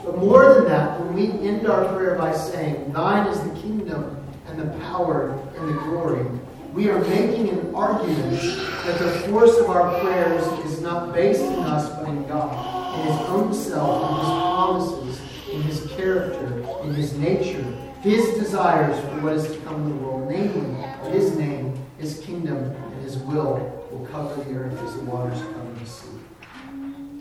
But more than that, when we end our prayer by saying, Thine is the kingdom and the power and the glory, we are making an argument that the force of our prayers is not based in us but in God in his own self, in his promises, in his character, in his nature, his desires for what is to come in the world, namely his name, his kingdom, and his will will cover the earth as the waters cover the sea.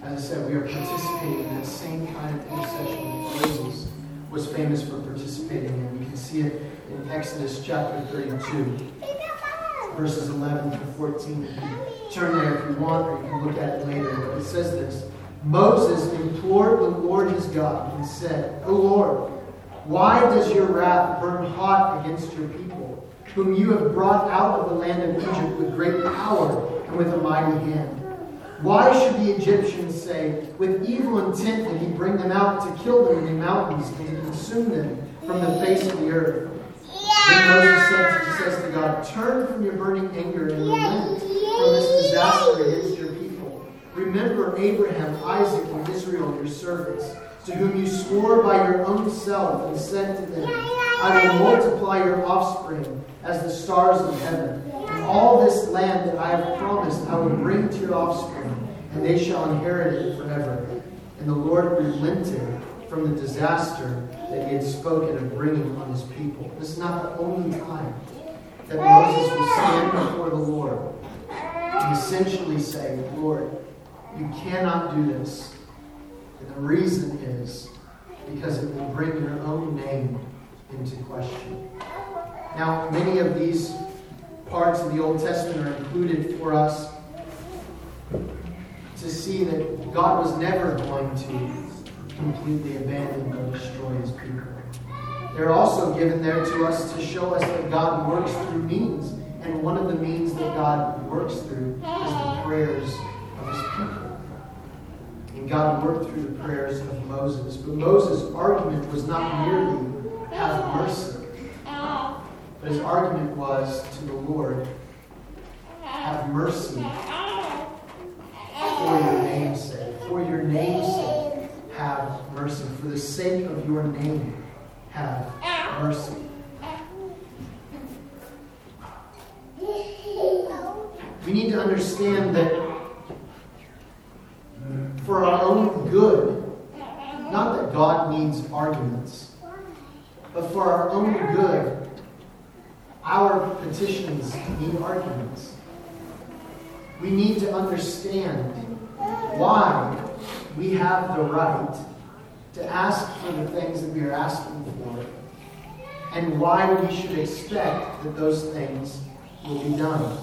As I said, we are participating in that same kind of intercession that Moses was famous for participating in. We can see it in Exodus chapter 32, verses 11 to 14. Turn there if you want, or you can look at it later. But it says this Moses implored the Lord his God and said, O Lord, why does your wrath burn hot against your people, whom you have brought out of the land of Egypt with great power and with a mighty hand? Why should the Egyptians say, With evil intent did he bring them out to kill them in the mountains and to consume them from the face of the earth? Then Moses said says to God, Turn from your burning anger and relent from this disaster against your people. Remember Abraham, Isaac, and Israel, your servants, to whom you swore by your own self and said to them, I will multiply your offspring as the stars of heaven. And all this land that I have promised I will bring to your offspring, and they shall inherit it forever. And the Lord relented from the disaster that he had spoken of bringing on his people. This is not the only time that Moses will stand before the Lord and essentially say, Lord, you cannot do this. And the reason is because it will bring your own name into question. Now, many of these parts of the Old Testament are included for us to see that God was never going to completely abandon or destroy his people. They're also given there to us to show us that God works through means. And one of the means that God works through is the prayers of his people. And God worked through the prayers of Moses. But Moses' argument was not merely have mercy, but his argument was to the Lord, have mercy for your name's sake. For your name's sake, have mercy. For the sake of your name, have mercy. We need to understand that for our own good. Not that God needs arguments, but for our own good. Our petitions need arguments. We need to understand why we have the right to ask for the things that we are asking for and why we should expect that those things will be done.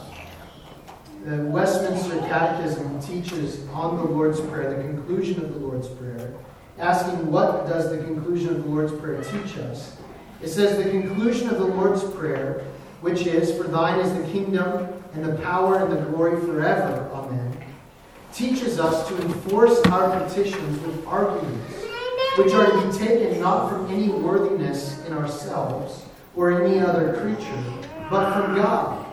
The Westminster Catechism teaches on the Lord's Prayer, the conclusion of the Lord's Prayer, asking what does the conclusion of the Lord's Prayer teach us? It says, The conclusion of the Lord's Prayer, which is, For thine is the kingdom and the power and the glory forever, Amen, teaches us to enforce our petitions with arguments which are to be taken not from any worthiness in ourselves or any other creature, but from God.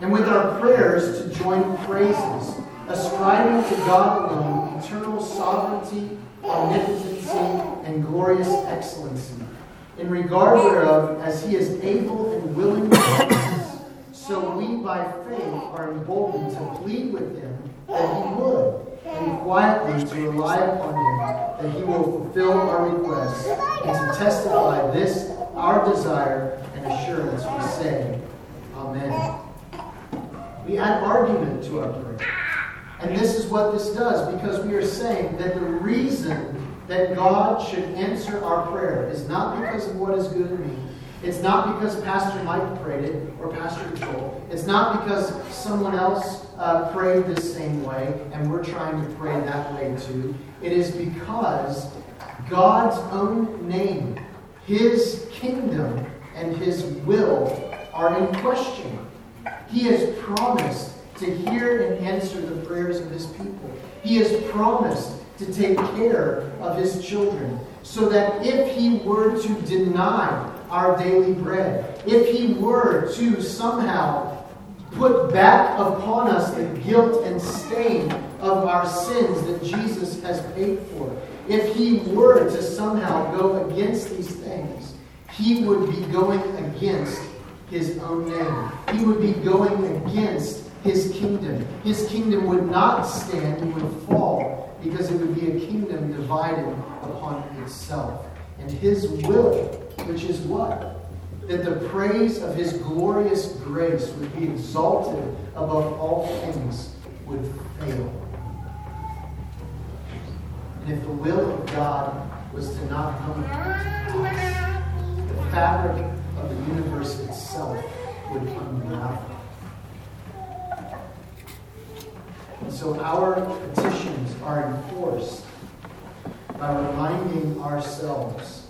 And with our prayers to join praises, ascribing to God alone eternal sovereignty, omnipotency, and glorious excellency, in regard whereof, as he is able and willing to us, so we by faith are emboldened to plead with him that he would and quietly to rely upon Him that He will fulfill our requests and to testify this, our desire and assurance, we say, Amen. We add argument to our prayer. And this is what this does because we are saying that the reason that God should answer our prayer is not because of what is good in me, it's not because Pastor Mike prayed it or Pastor Joel. It's not because someone else uh, prayed the same way and we're trying to pray that way too. It is because God's own name, His kingdom, and His will are in question. He has promised to hear and answer the prayers of His people. He has promised to take care of His children so that if He were to deny our daily bread. If he were to somehow put back upon us the guilt and stain of our sins that Jesus has paid for, if he were to somehow go against these things, he would be going against his own name. He would be going against his kingdom. His kingdom would not stand, he would fall, because it would be a kingdom divided upon itself. And his will which is what? That the praise of his glorious grace would be exalted above all things would fail. And if the will of God was to not come to pass, the fabric of the universe itself would unravel. And so our petitions are enforced by reminding ourselves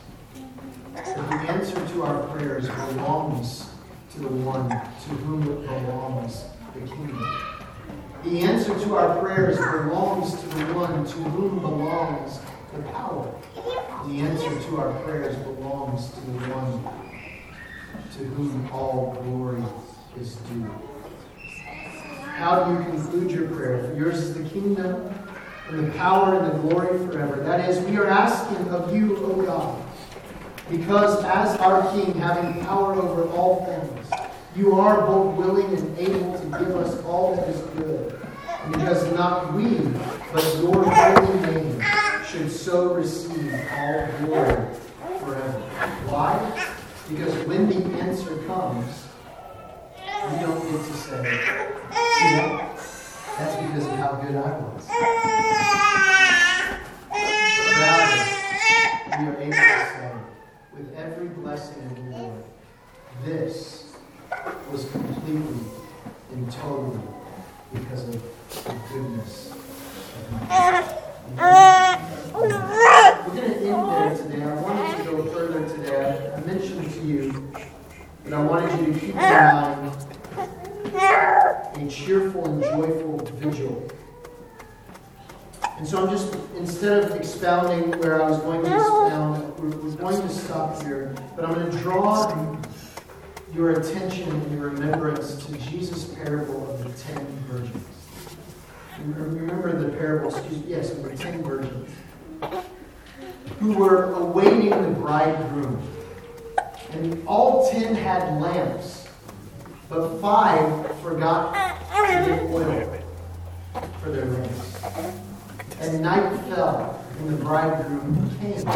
that the answer to our prayers belongs to the one to whom it belongs, the kingdom. The answer to our prayers belongs to the one to whom belongs the power. The answer to our prayers belongs to the one to whom all glory is due. How do you conclude your prayer? For yours is the kingdom and the power and the glory forever. That is, we are asking of you, O God because as our King, having power over all things, you are both willing and able to give us all that is good. Because not we, but your holy name should so receive all glory forever. Why? Because when the answer comes, we don't get to say, see that? That's because of how good I was. Rather, we are able to say, with every blessing of the Lord. This was completely and totally because of the goodness of my God. We're going to end there today. I wanted to go further today. I mentioned to you that I wanted you to keep in mind a cheerful and joyful vigil and so I'm just, instead of expounding where I was going to expound, we're, we're going to stop here, but I'm going to draw your attention and your remembrance to Jesus' parable of the ten virgins. Remember the parable, excuse me, yes, of the ten virgins who were awaiting the bridegroom. And all ten had lamps, but five forgot to get oil for their lamps. And night fell, and the bridegroom came.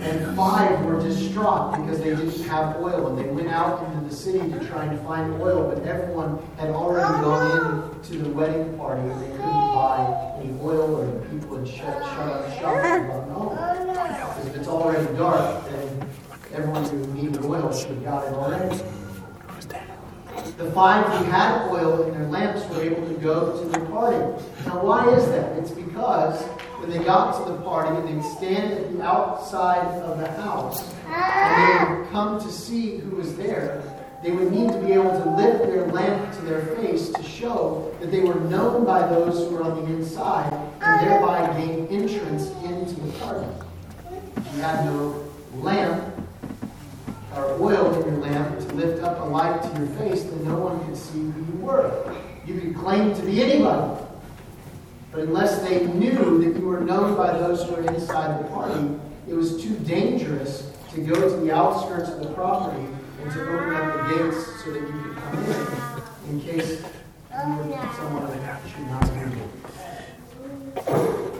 And five were distraught because they didn't have oil. And they went out into the city to try and find oil, but everyone had already gone in to the wedding party and they couldn't buy any oil or the people had shut, shut up shop and gone home. Because if it's already dark, then everyone who needed oil should have got it already. The five who had oil in their lamps were able to go to the party. Now, why is that? It's because when they got to the party and they'd stand at the outside of the house and they would come to see who was there, they would need to be able to lift their lamp to their face to show that they were known by those who were on the inside and thereby gain entrance into the party. You had no lamp, or oil in your lamp to lift up a light to your face, then no one could see who you were. You could claim to be anybody. But unless they knew that you were known by those who were inside the party, it was too dangerous to go to the outskirts of the property and to open up the gates so that you could come in in case someone that should not be.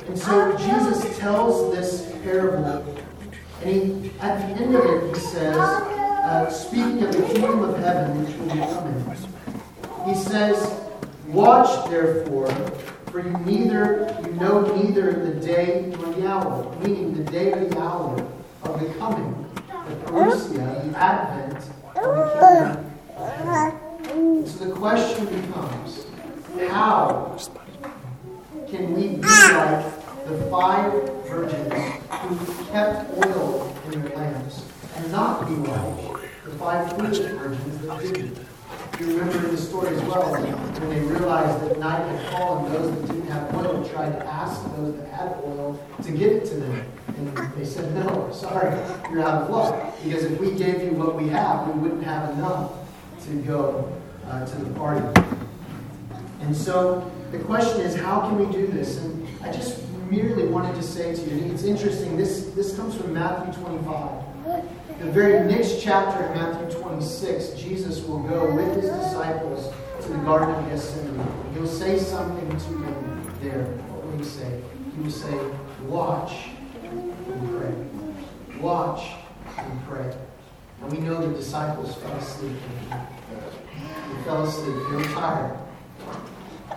And so Jesus tells this parable and he, at the end of it, he says, uh, speaking of the kingdom of heaven which will be coming, he says, Watch therefore, for you neither you know neither the day nor the hour, meaning the day or the hour of the coming, the parousia, the advent of the kingdom. So the question becomes, how can we be like the five virgins kept oil in their lamps and not be like the five foolish virgins that didn't. You remember the story as well, when they realized that night had fallen, those that didn't have oil tried to ask those that had oil to give it to them. And they said, No, sorry, you're out of luck. Because if we gave you what we have, we wouldn't have enough to go uh, to the party. And so the question is, how can we do this? And I just merely wanted to say to you, it's interesting, this, this comes from Matthew 25. The very next chapter in Matthew 26, Jesus will go with his disciples to the Garden of Gethsemane. He'll say something to them there. What will he say? He will say, Watch and pray. Watch and pray. And we know the disciples fell asleep. They fell asleep. They were tired.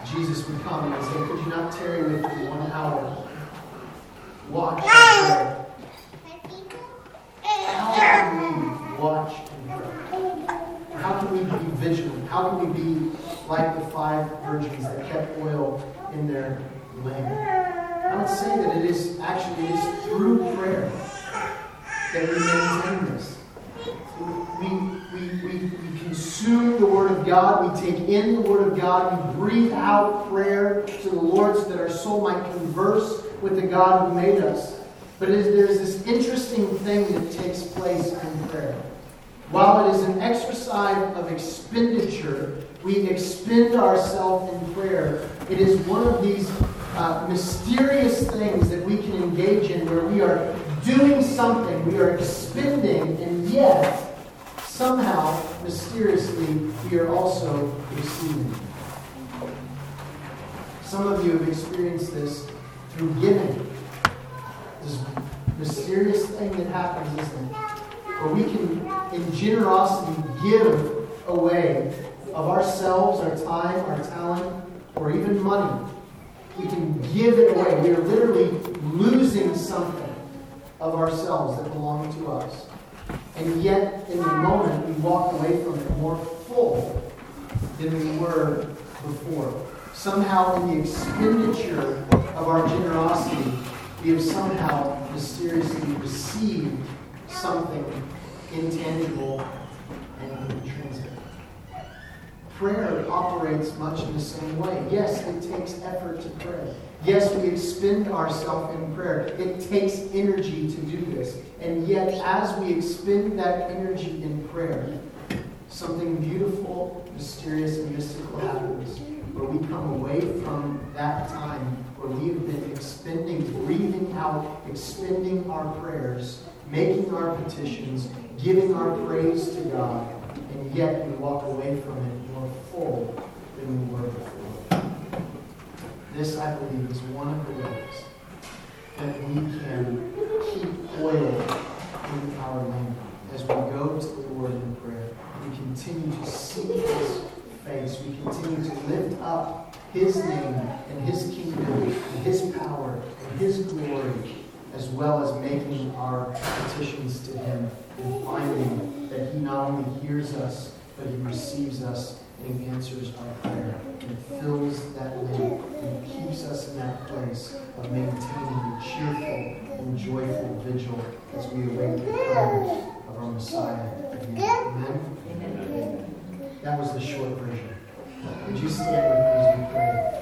Jesus would come and say, Could you not tarry with me one hour? Watch and pray. How can we watch and pray? How can we be vigilant? How can we be like the five virgins that kept oil in their lamp? I would say that it is actually it is through prayer that we maintain this. We, we, we, consume the Word of God, we take in the Word of God, we breathe out prayer to the Lord so that our soul might converse with the God who made us. But there's this interesting thing that takes place in prayer. While it is an exercise of expenditure, we expend ourselves in prayer. It is one of these uh, mysterious things that we can engage in where we are doing something, we are expending, and yet, somehow, mysteriously, we are also receiving. Some of you have experienced this through giving. This mysterious thing that happens, isn't it? Where we can, in generosity, give away of ourselves, our time, our talent, or even money. We can give it away. We are literally losing something of ourselves that belong to us. And yet, in the moment, we walk away from it more full than we were before. Somehow, in the expenditure of our generosity, we have somehow mysteriously received something intangible and intrinsic. Prayer operates much in the same way. Yes, it takes effort to pray. Yes, we expend ourselves in prayer. It takes energy to do this. And yet, as we expend that energy in prayer, something beautiful, mysterious, and mystical happens where we come away from that time where we have been expending, breathing out, expending our prayers, making our petitions, giving our praise to God, and yet we walk away from it more full than we were before. This, I believe, is one of the ways that we can keep oil in our land. As we go to the Lord in prayer, we continue to seek His face. We continue to lift up His name and His kingdom and His power and His glory, as well as making our petitions to Him and finding that He not only hears us, but He receives us and He answers our prayer and fills that lamp and keeps us in that place of maintaining a cheerful and joyful vigil as we await the coming of our Messiah. Amen. Amen. That was the short version. Would you stand with me as we pray?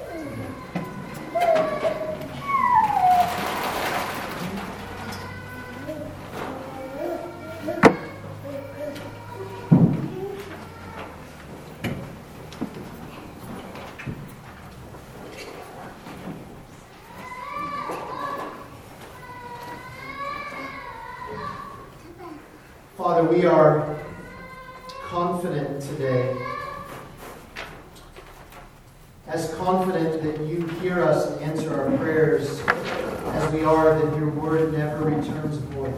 Father, we are confident today, as confident that you hear us and answer our prayers as we are that your word never returns void.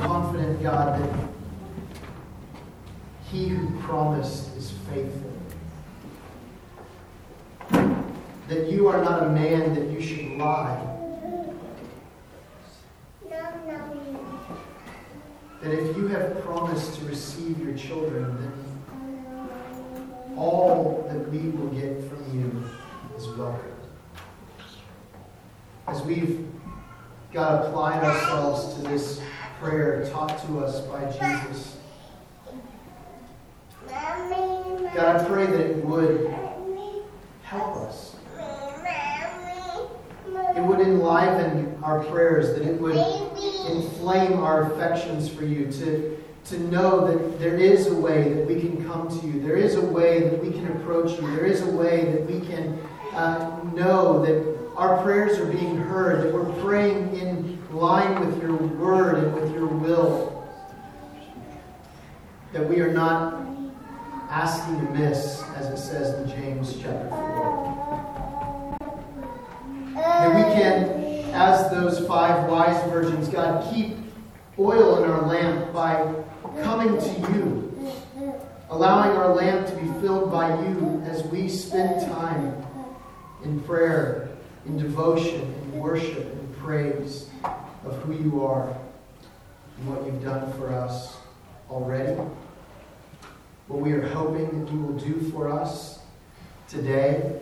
Confident, God, that he who promised is faithful that you are not a man that you should lie. That if you have promised to receive your children, then all that we will get from you is welcome. As we've God applied ourselves to this prayer taught to us by Jesus. God, I pray that it would help us it would enliven our prayers, that it would inflame our affections for you, to, to know that there is a way that we can come to you, there is a way that we can approach you, there is a way that we can uh, know that our prayers are being heard, that we're praying in line with your word and with your will, that we are not asking amiss, as it says in James chapter 4. That we can, as those five wise virgins, God, keep oil in our lamp by coming to you, allowing our lamp to be filled by you as we spend time in prayer, in devotion, in worship, in praise of who you are and what you've done for us already, what we are hoping that you will do for us today.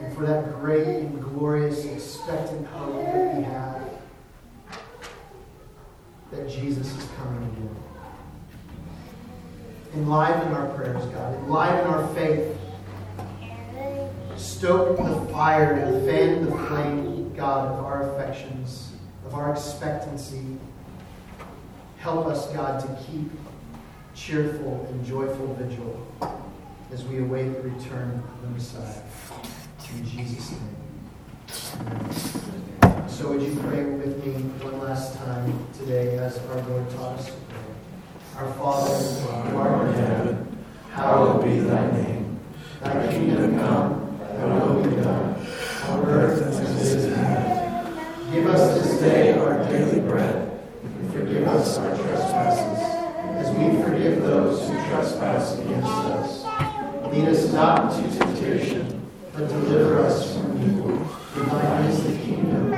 And for that great and glorious expectant hope that we have that Jesus is coming again. Enliven our prayers, God. Enliven our faith. Stoke the fire and fan the flame, God, of our affections, of our expectancy. Help us, God, to keep cheerful and joyful vigil as we await the return of the Messiah. In Jesus' name. So would you pray with me one last time today as our Lord taught us to pray? Our Father, who art in heaven, hallowed be thy name. Thy kingdom come, thy will be done, on earth as it is in heaven. Give us this day our daily bread, and forgive us our trespasses, as we forgive those who trespass against us. Lead us not into temptation but deliver us from evil. For thine is the kingdom,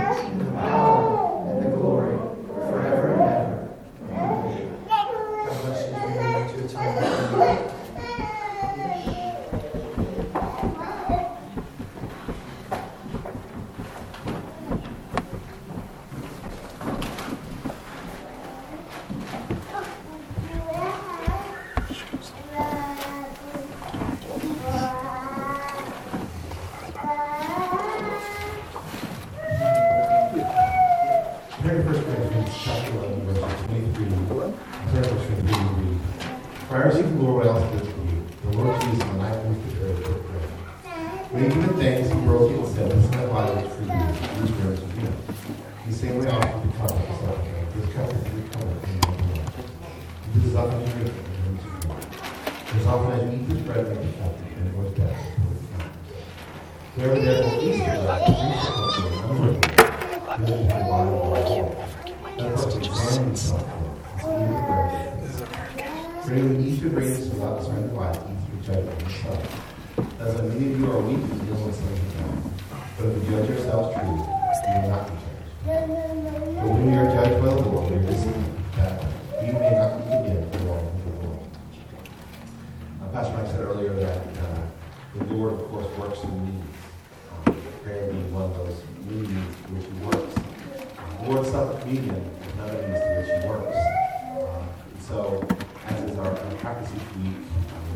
hearts each week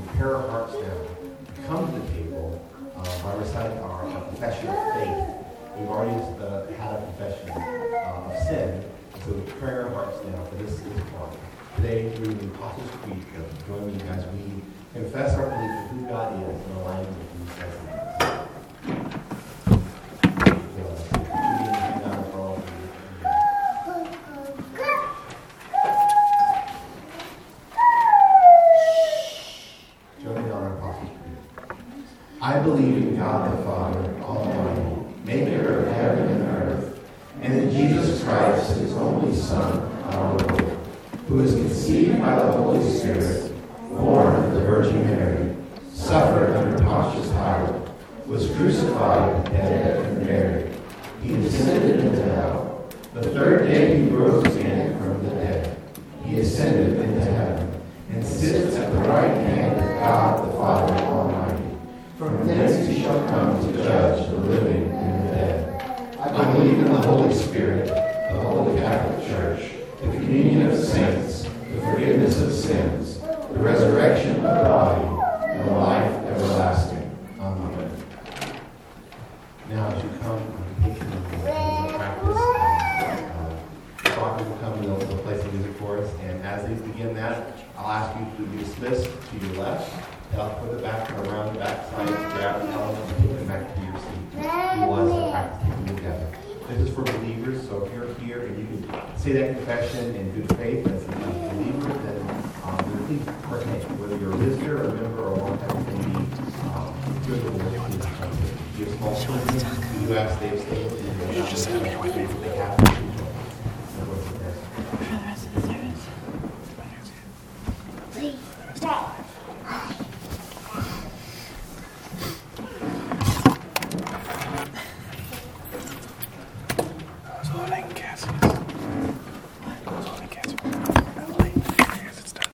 prepare our hearts now. Come to the table uh, by reciting our, our, confession of faith. We've already uh, had a confession uh, of sin, so we pray our hearts now for this, this part. Today, through the Apostles' Creed, uh, join me as we confess our belief in who God is and align with who He says